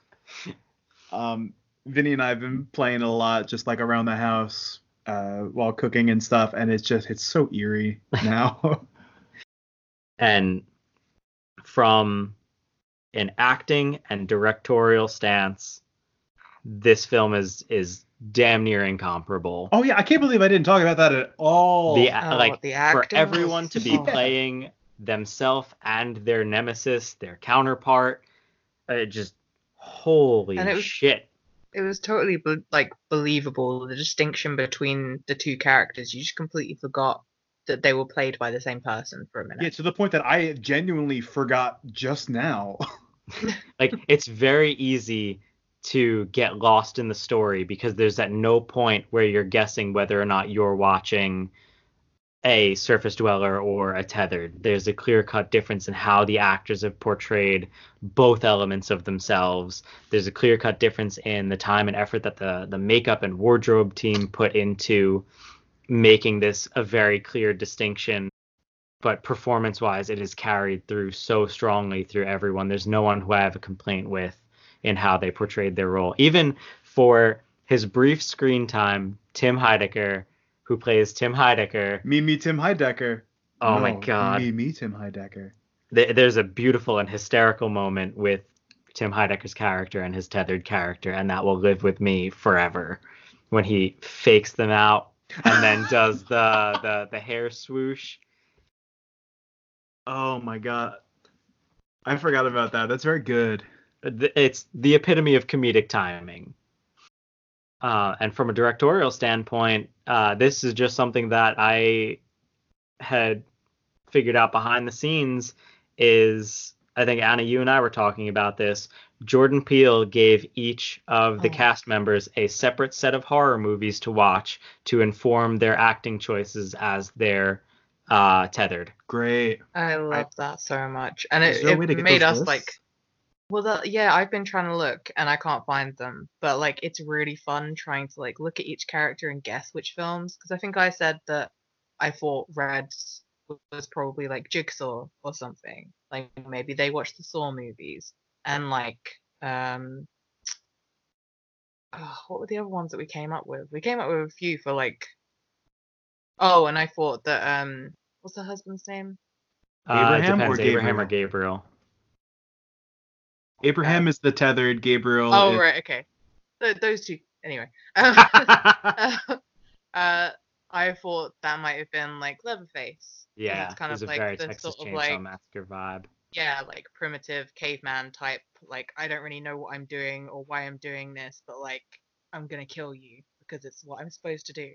Um, Vinny and I have been playing a lot, just like around the house uh, while cooking and stuff, and it's just it's so eerie now.
and from an acting and directorial stance this film is is damn near incomparable
oh yeah, I can't believe I didn't talk about that at all.
the
Oh,
like
the
for everyone to be
Yeah.
playing themselves and their nemesis their counterpart uh, just holy
And it was-
shit
It was totally be- like believable the distinction between the two characters. You just completely forgot that they were played by the same person for a minute.
yeah, to the point that I genuinely forgot just now.
like it's very easy to get lost in the story because there's at no point where you're guessing whether or not you're watching a surface dweller or a tethered. There's a clear cut difference in how the actors have portrayed both elements of themselves. There's a clear cut difference in the time and effort that the the makeup and wardrobe team put into making this a very clear distinction. But performance wise, it is carried through so strongly through everyone. There's no one who I have a complaint with in how they portrayed their role. Even for his brief screen time, Tim Heidecker, who plays Tim Heidecker,
me, me, Tim Heidecker.
oh my god,
Me, me, Tim Heidecker.
Th- there's a beautiful and hysterical moment with Tim Heidecker's character and his tethered character, and that will live with me forever. When he fakes them out and then does the the the hair swoosh.
Oh my god. I forgot about that. That's very good.
It's the epitome of comedic timing. Uh, and from a directorial standpoint, uh, this is just something that I had figured out behind the scenes is I think Anna, you and I were talking about this. Jordan Peele gave each of the
Oh.
cast members a separate set of horror movies to watch to inform their acting choices as they're uh, tethered.
Great.
I love that so much, and it,
there a way to
it made
those
us like.
Lists?
Well, that, yeah, I've been trying to look and I can't find them, but like it's really fun trying to like look at each character and guess which films. Because I think I said that I thought Reds was probably like Jigsaw or something. Like maybe they watched the Saw movies and like um. oh, what were the other ones that we came up with? We came up with a few for like. Oh, and I thought that um, what's the husband's name?
Uh,
Abraham
depends,
or
Abraham or
Gabriel? Abraham is the tethered. Gabriel.
Oh
is-
right, okay. Th- those two. Anyway, uh, I thought that might have been like Leatherface.
yeah,
it's kind of like the
Texas
sort of like
Massacre vibe.
yeah, like primitive caveman type. Like I don't really know what I'm doing or why I'm doing this, but like I'm gonna kill you because it's what I'm supposed to do.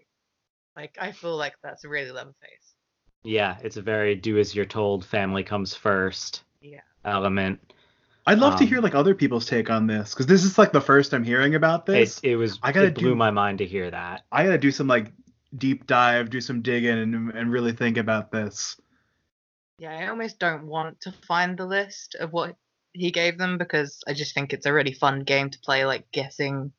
Like I feel like that's really Leatherface.
Yeah, it's a very do as you're told, family comes first
Yeah.
element.
I'd love to
Um,
hear like other people's take on this because this is like the first I'm hearing about this.
It, it was
I gotta
it blew
do-
my mind to hear that.
I gotta do some like deep dive, do some digging, and and really think about this.
Yeah, I almost don't want to find the list of what he gave them because I just think it's a really fun game to play, like guessing.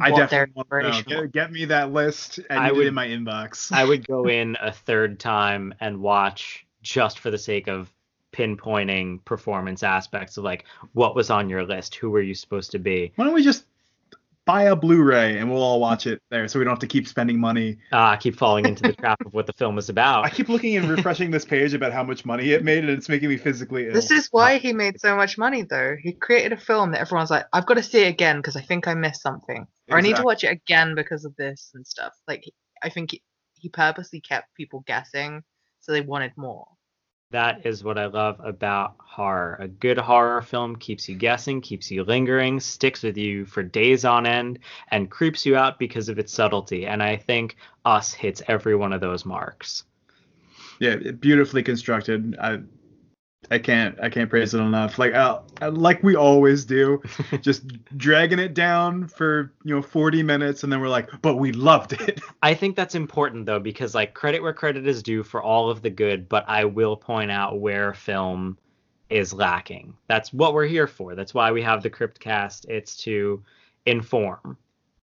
I
what
definitely want to know. Get, get me that list and
I
I
would-
it in my inbox.
I would go in a third time and watch just for the sake of pinpointing performance aspects of like what was on your list, who were you supposed to be.
Why don't we just buy a Blu-ray and we'll all watch it there, so we don't have to keep spending money.
Ah, I keep falling into the trap of what the film is about.
I keep looking and refreshing this page about how much money it made, and it's making me physically ill.
This is why he made so much money, though. He created a film that everyone's like, I've got to see it again because I think I missed something, or I need to watch it again because of this and stuff. Like, I think he, he purposely kept people guessing, so they wanted more.
That is what I love about horror. A good horror film keeps you guessing, keeps you lingering, sticks with you for days on end, and creeps you out because of its subtlety. And I think Us hits every one of those marks.
yeah, beautifully constructed. I I can't I can't praise it enough. Like uh, like we always do, just dragging it down for you know 40 minutes, and then we're like, but we loved it.
I think that's important though because like credit where credit is due for all of the good, but I will point out where film is lacking. That's what we're here for. That's why we have the Cryptcast. It's to inform.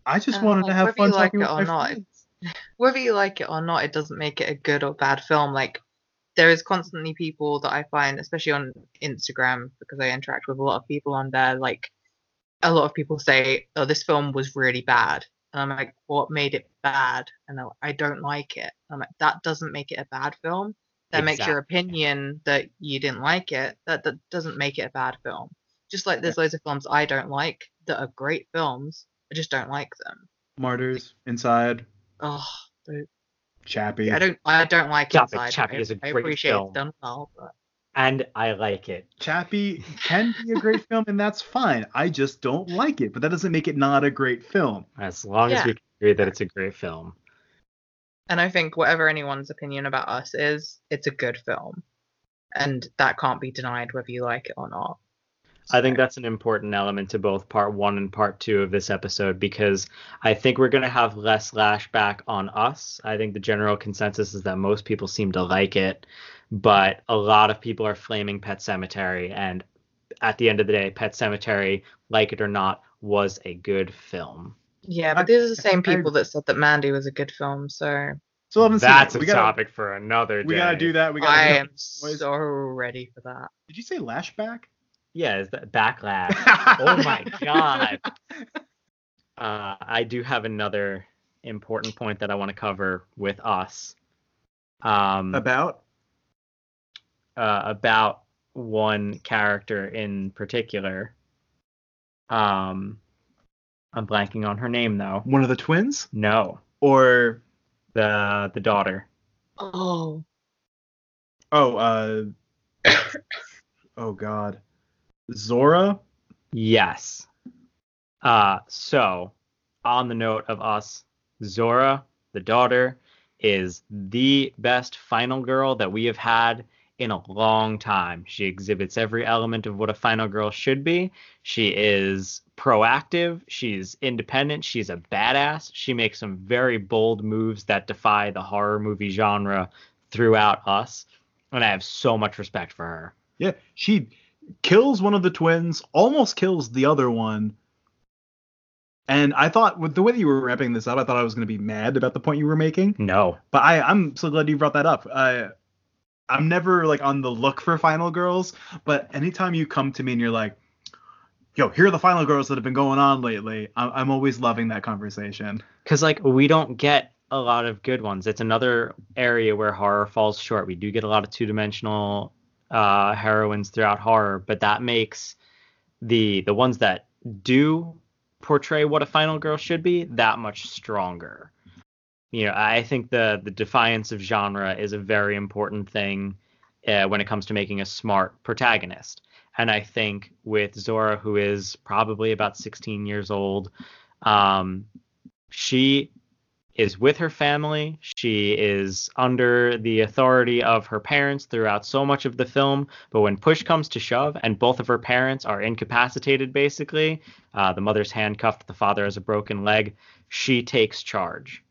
I just
Uh,
wanted to have
whether
fun
you like
talking
it
with
or
my
not,
friends.
whether you like it or not, it doesn't make it a good or bad film. Like there is constantly people that I find, especially on Instagram, because I interact with a lot of people on there. Like a lot of people say, "Oh, this film was really bad," and I'm like, "What made it bad?" And like, I don't like it. I'm like, that doesn't make it a bad film. That makes your opinion that you didn't like it. That that doesn't make it a bad film. Just like there's loads of films I don't like that are great films. I just don't like them.
Martyrs inside
Oh,
Chappie.
I don't. I don't like
Chappie-
Inside.
Chappie
I,
is a
I
great
appreciate
film.
it's done well, but
And I like it.
Chappie can be a great film, and that's fine. I just don't like it, but that doesn't make it not a great film.
As long as we can agree that it's a great film.
and I think whatever anyone's opinion about us is, it's a good film, and that can't be denied whether you like it or not.
I think that's an important element to both part one and part two of this episode because I think we're going to have less lashback on us. I think the general consensus is that most people seem to like it, but a lot of people are flaming Pet Sematary. And at the end of the day, Pet Sematary, like it or not, was a good film.
yeah, but these are the same people that said that Mandy was a good film, so
So
That's
it.
a
we gotta,
topic for another day.
We gotta do that. We gotta.
I
do
am so ready for that.
Did you say lashback?
Yeah, is that backlash? oh my god. Uh, I do have another important point that I want to cover with us. Um,
About
uh, about one character in particular. Um, I'm blanking on her name though.
one of the twins,
No,
or
the the daughter.
Oh,
oh, uh, oh God, Zora.
Yes. Uh, so on the note of us, Zora, the daughter, is the best final girl that we have had in a long time. She exhibits every element of what a final girl should be. She is proactive, she's independent, she's a badass. She makes some very bold moves that defy the horror movie genre throughout us. And I have so much respect for her.
Yeah, she kills one of the twins, almost kills the other one. And I thought with the way that you were wrapping this up, I thought I was going to be mad about the point you were making.
No.
But I, I'm so glad you brought that up. I, I'm never like on the look for final girls, but anytime you come to me and you're like, "Yo, here are the final girls that have been going on lately," I'm, I'm always loving that conversation.
Because like we don't get a lot of good ones. It's another area where horror falls short. We do get a lot of two-dimensional uh, heroines throughout horror, but that makes the the ones that do portray what a final girl should be that much stronger. You know, I think the the defiance of genre is a very important thing uh, when it comes to making a smart protagonist. And I think with Zora, who is probably about 16 years old, um, she is with her family. She is under the authority of her parents throughout so much of the film. But when push comes to shove and both of her parents are incapacitated, basically, uh, the mother's handcuffed, the father has a broken leg, she takes charge.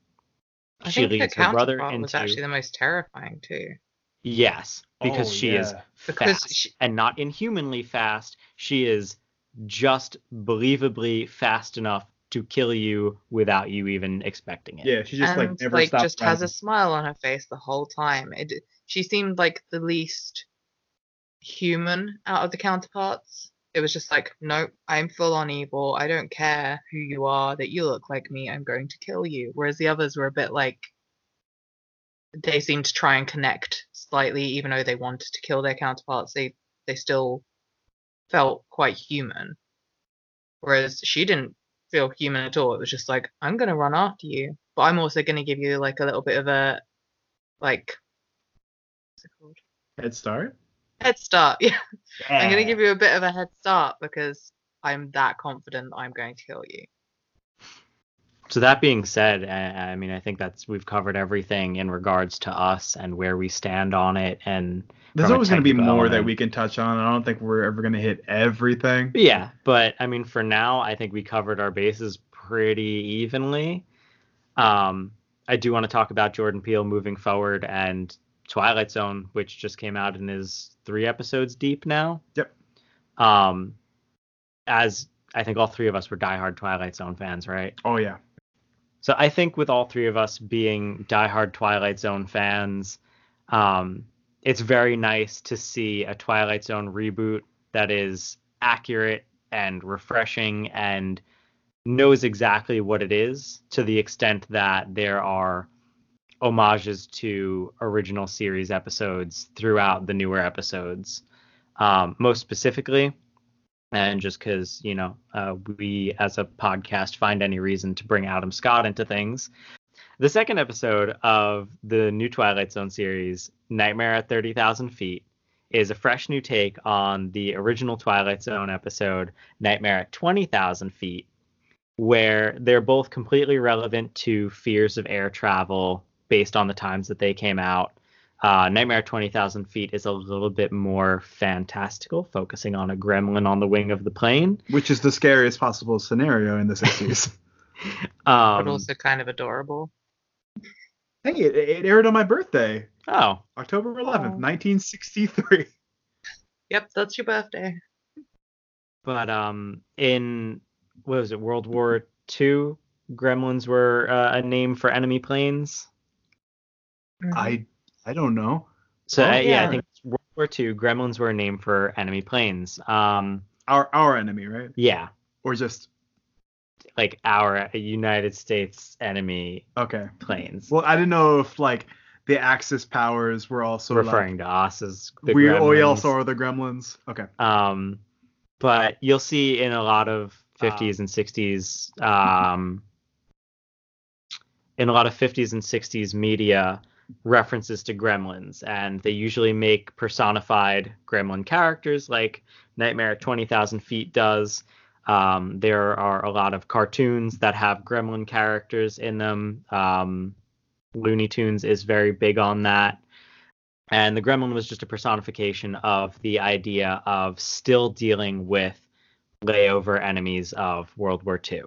I
she
think
leads
her
her brother into
was actually the most terrifying too.
yes, because
Oh,
she is.
Because
fast
she-
and not inhumanly fast. She is just believably fast enough to kill you without you even expecting it.
Yeah, she just like never
like
stops.
just has a smile on her face the whole time. It she seemed like the least human out of the counterparts. It was just like, nope, I'm full on evil. I don't care who you are, that you look like me, I'm going to kill you. Whereas the others were a bit like they seemed to try and connect slightly, even though they wanted to kill their counterparts, they they still felt quite human. Whereas she didn't feel human at all. It was just like, I'm gonna run after you, but I'm also gonna give you like a little bit of a like what's it called?
Head start.
Head start. Yeah. I'm gonna give you a bit of a head start because I'm that confident that I'm going to kill you.
So that being said, I, I mean, I think that's we've covered everything in regards to us and where we stand on it, and
There's always going to be more that we can touch on. I don't think we're ever going to hit everything.
Yeah, but I mean, for now, I think we covered our bases pretty evenly. Um, I do want to talk about Jordan Peele moving forward and Twilight Zone, which just came out and is three episodes deep now.
Yep.
Um, as I think all three of us were diehard Twilight Zone fans, right?
Oh yeah.
So I think with all three of us being diehard Twilight Zone fans, um, it's very nice to see a Twilight Zone reboot that is accurate and refreshing and knows exactly what it is to the extent that there are homages to original series episodes throughout the newer episodes. Um, most specifically, and just because you know uh, we as a podcast find any reason to bring Adam Scott into things. The second episode of the new Twilight Zone series, Nightmare at Thirty Thousand Feet, is a fresh new take on the original Twilight Zone episode, Nightmare at Twenty Thousand Feet, where they're both completely relevant to fears of air travel based on the times that they came out. Uh, Nightmare 20,000 Feet is a little bit more fantastical, focusing on a gremlin on the wing of the plane.
Which is the scariest possible scenario in the 60s.
Um,
but also kind of adorable.
hey, it, it aired on my birthday,
oh,
October 11th,
Oh.
1963.
Yep, that's your birthday.
but um, in what was it, World War II, gremlins were uh, a name for enemy planes.
I I don't know.
So
Oh,
uh, yeah, I
yeah.
think World War II, gremlins were a name for enemy planes. Um,
Our our enemy, right?
yeah,
Or just
like our United States enemy
okay.
planes.
Well, I didn't know if like the Axis powers were also
referring to us as the
like we oh, we also are the Gremlins. Okay.
Um, but you'll see in a lot of 50s and 60s, um, in a lot of 50s and 60s media, references to gremlins, and they usually make personified gremlin characters like Nightmare at 20,000 Feet does. Um, there are a lot of cartoons that have gremlin characters in them. Um, Looney Tunes is very big on that. And the gremlin was just a personification of the idea of still dealing with layover enemies of World War II.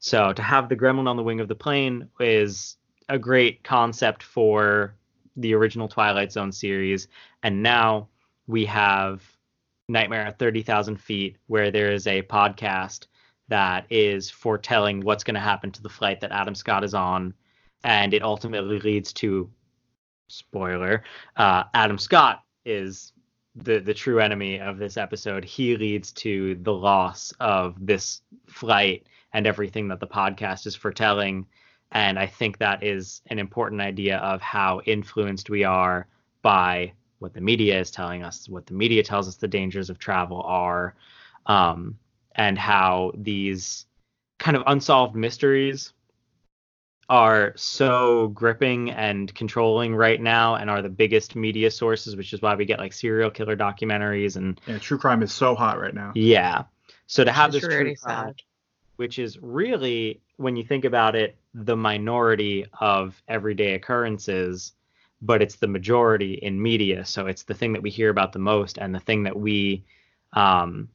So to have the gremlin on the wing of the plane is a great concept for the original Twilight Zone series. And now we have Nightmare at 30,000 feet, where there is a podcast that is foretelling what's going to happen to the flight that Adam Scott is on. And it ultimately leads to, spoiler, uh, Adam Scott is the the true enemy of this episode. He leads to the loss of this flight and everything that the podcast is foretelling. And I think that is an important idea of how influenced we are by what the media is telling us, what the media tells us the dangers of travel are, um, and how these kind of unsolved mysteries are so gripping and controlling right now and are the biggest media sources, which is why we get like serial killer documentaries and
Yeah, true crime is so hot right now.
yeah. So to have
It's
this true crime,
sad.
which is really, when you think about it, the minority of everyday occurrences, but it's the majority in media. So it's the thing that we hear about the most and the thing that we um,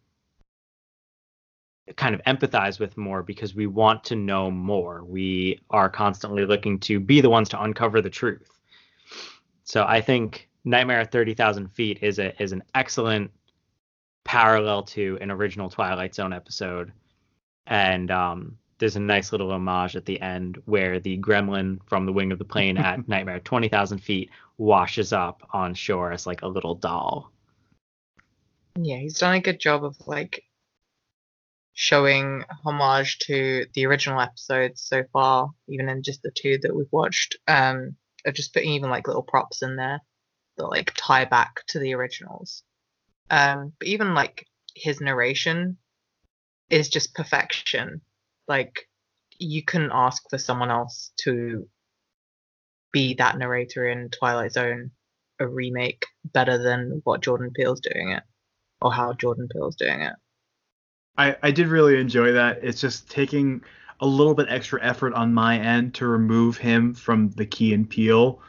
kind of empathize with more because we want to know more. We are constantly looking to be the ones to uncover the truth. So I think Nightmare at 30,000 Feet is a is an excellent parallel to an original Twilight Zone episode. And um, there's a nice little homage at the end where the gremlin from the wing of the plane at Nightmare 20,000 feet washes up on shore as like a little doll.
Yeah, he's done a good job of like showing homage to the original episodes so far, even in just the two that we've watched. Um, of just putting even like little props in there that like tie back to the originals. Um, but even like his narration is just perfection. Like you couldn't ask for someone else to be that narrator in Twilight Zone, a remake, better than what Jordan Peele's doing it, or how Jordan Peele's doing it.
I, I did really enjoy that. It's just taking a little bit extra effort on my end to remove him from the Key and Peele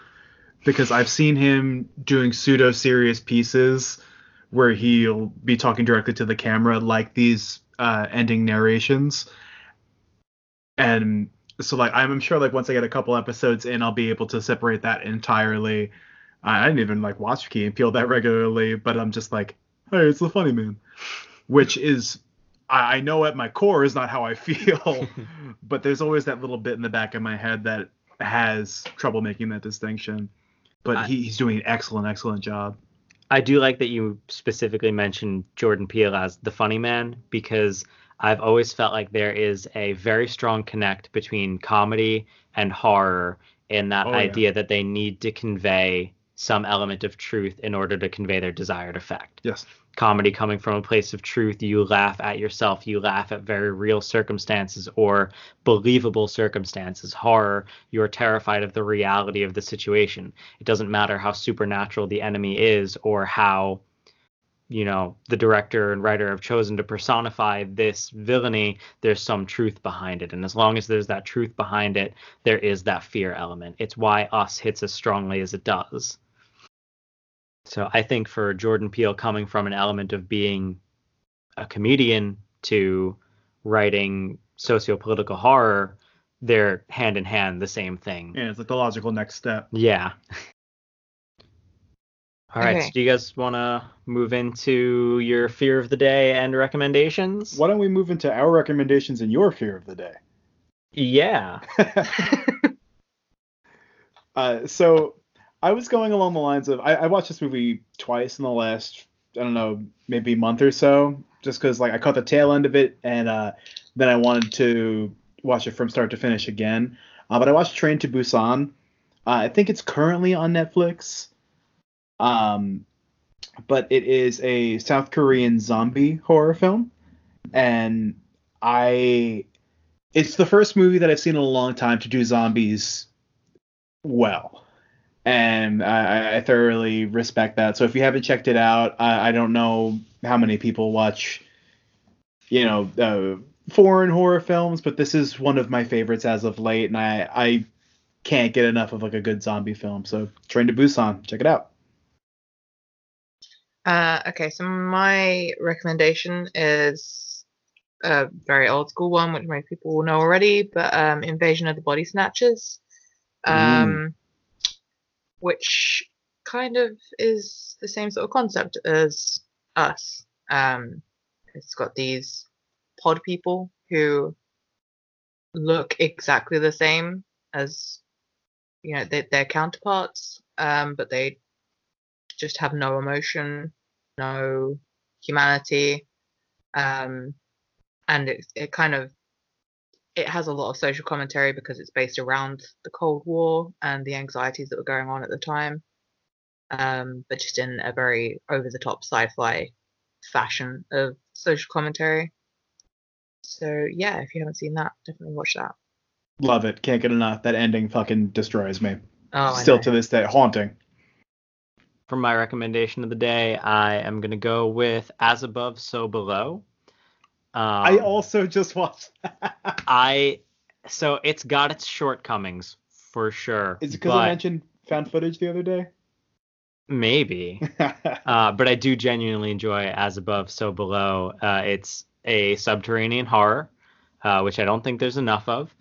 because I've seen him doing pseudo serious pieces where he'll be talking directly to the camera like these uh, ending narrations. And so like I'm sure like once I get a couple episodes in I'll be able to separate that entirely. I I didn't even like watch Key and Peele that regularly, but I'm just like, hey, it's the funny man. Which is I I know at my core is not how I feel, but there's always that little bit in the back of my head that has trouble making that distinction. But
I-
he, he's doing an excellent, excellent job.
I do like that you specifically mentioned Jordan Peele as the funny man because I've always felt like there is a very strong connect between comedy and horror in that
Oh, yeah.
idea that they need to convey some element of truth in order to convey their desired effect.
Yes.
Comedy coming from a place of truth, you laugh at yourself, you laugh at very real circumstances or believable circumstances. Horror, you're terrified of the reality of the situation. It doesn't matter how supernatural the enemy is or how you know the director and writer have chosen to personify this villainy there's some truth behind it and as long as there's that truth behind it there is that fear element it's why us hits as strongly as it does so i think for jordan peele coming from an element of being a comedian to writing socio-political horror they're hand in hand the same thing
Yeah, it's like the logical next step.
yeah. All right.
Okay.
So do you guys want to move into your fear of the day and recommendations?
Why don't we move into our recommendations and your fear of the day?
Yeah.
uh, so I was going along the lines of I, I watched this movie twice in the last I don't know maybe month or so, just because like I caught the tail end of it and uh, then I wanted to watch it from start to finish again. Uh, but I watched Train to Busan. Uh, I think it's currently on Netflix. Um, but it is a South Korean zombie horror film, and I it's the first movie that I've seen in a long time to do zombies well. And I, I thoroughly respect that. So if you haven't checked it out, I, I don't know how many people watch, you know, uh, foreign horror films, but this is one of my favorites as of late, and I I can't get enough of like a good zombie film. So Train to Busan, check it out.
Uh, okay, so my recommendation is a very old school one, which most people will know already, but um, Invasion of the Body Snatchers, um, which kind of is the same sort of concept as Us. Um, it's got these pod people who look exactly the same as you know they, their counterparts, um, but they just have no emotion, no humanity, um, and it it kind of it has a lot of social commentary because it's based around the Cold War and the anxieties that were going on at the time, um, but just in a very over the top sci-fi fashion of social commentary. So yeah, if you haven't seen that, definitely watch that.
Love it. Can't get enough. That ending fucking destroys me.
Oh,
Still to this day, haunting.
For my recommendation of the day, I am gonna go with As Above, So Below. Um,
I also just watched.
I so it's got its shortcomings for sure.
Is it because I mentioned found footage the other day?
maybe? uh, but I do genuinely enjoy As Above, So Below. Uh, it's a subterranean horror, uh, which I don't think there's enough of,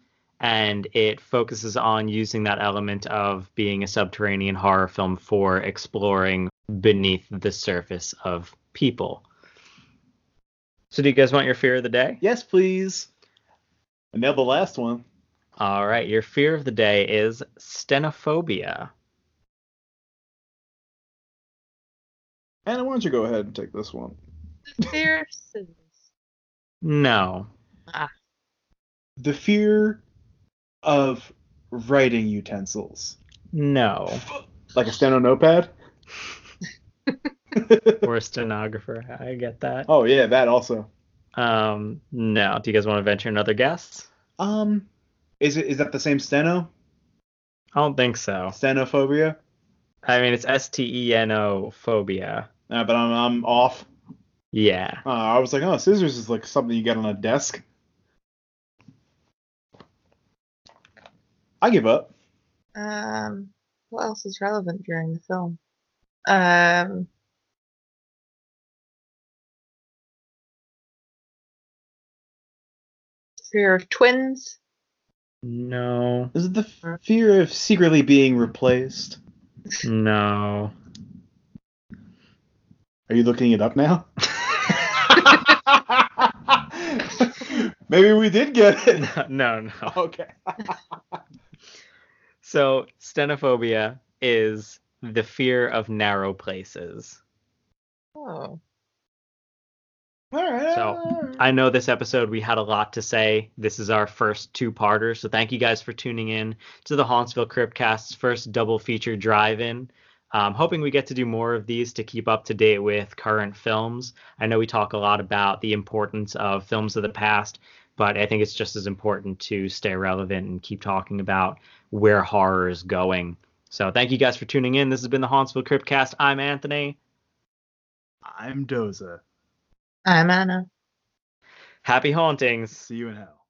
and it focuses on using that element of being a subterranean horror film for exploring beneath the surface of people. So, do you guys want your fear of the day?
yes, please. I nailed the last one.
All right, your fear of the day is stenophobia.
Anna, why don't you go ahead and take this one?
The fear of scissors.
No. Ah.
The fear of writing utensils,
No.
like a steno notepad.
or a stenographer. I get that.
oh yeah, that also.
Um, no. Do you guys want to venture another guess?
Um, is it is that the same steno?
I don't think so.
Stenophobia?
I mean, it's S T E N O phobia.
Uh, but I'm I'm off.
Yeah.
Uh, I was like, oh, scissors is like something you get on a desk. I give up.
Um, what else is relevant during the film? Um, fear of twins.
No.
Is it the f- fear of secretly being replaced?
No.
Are you looking it up now? Maybe we did get it.
no, no.
Okay.
So, stenophobia is the fear of narrow places.
Oh,
All right.
So, I know this episode we had a lot to say. This is our first two-parter, so thank you guys for tuning in to the Hauntsville Cryptcast's first double feature drive-in. Um, hoping we get to do more of these to keep up to date with current films. I know we talk a lot about the importance of films of the past, but I think it's just as important to stay relevant and keep talking about where horror is going. So thank you guys for tuning in. This has been the Hauntsville Cryptcast. I'm Anthony.
I'm Doza.
I'm Anna.
Happy hauntings.
See you in hell.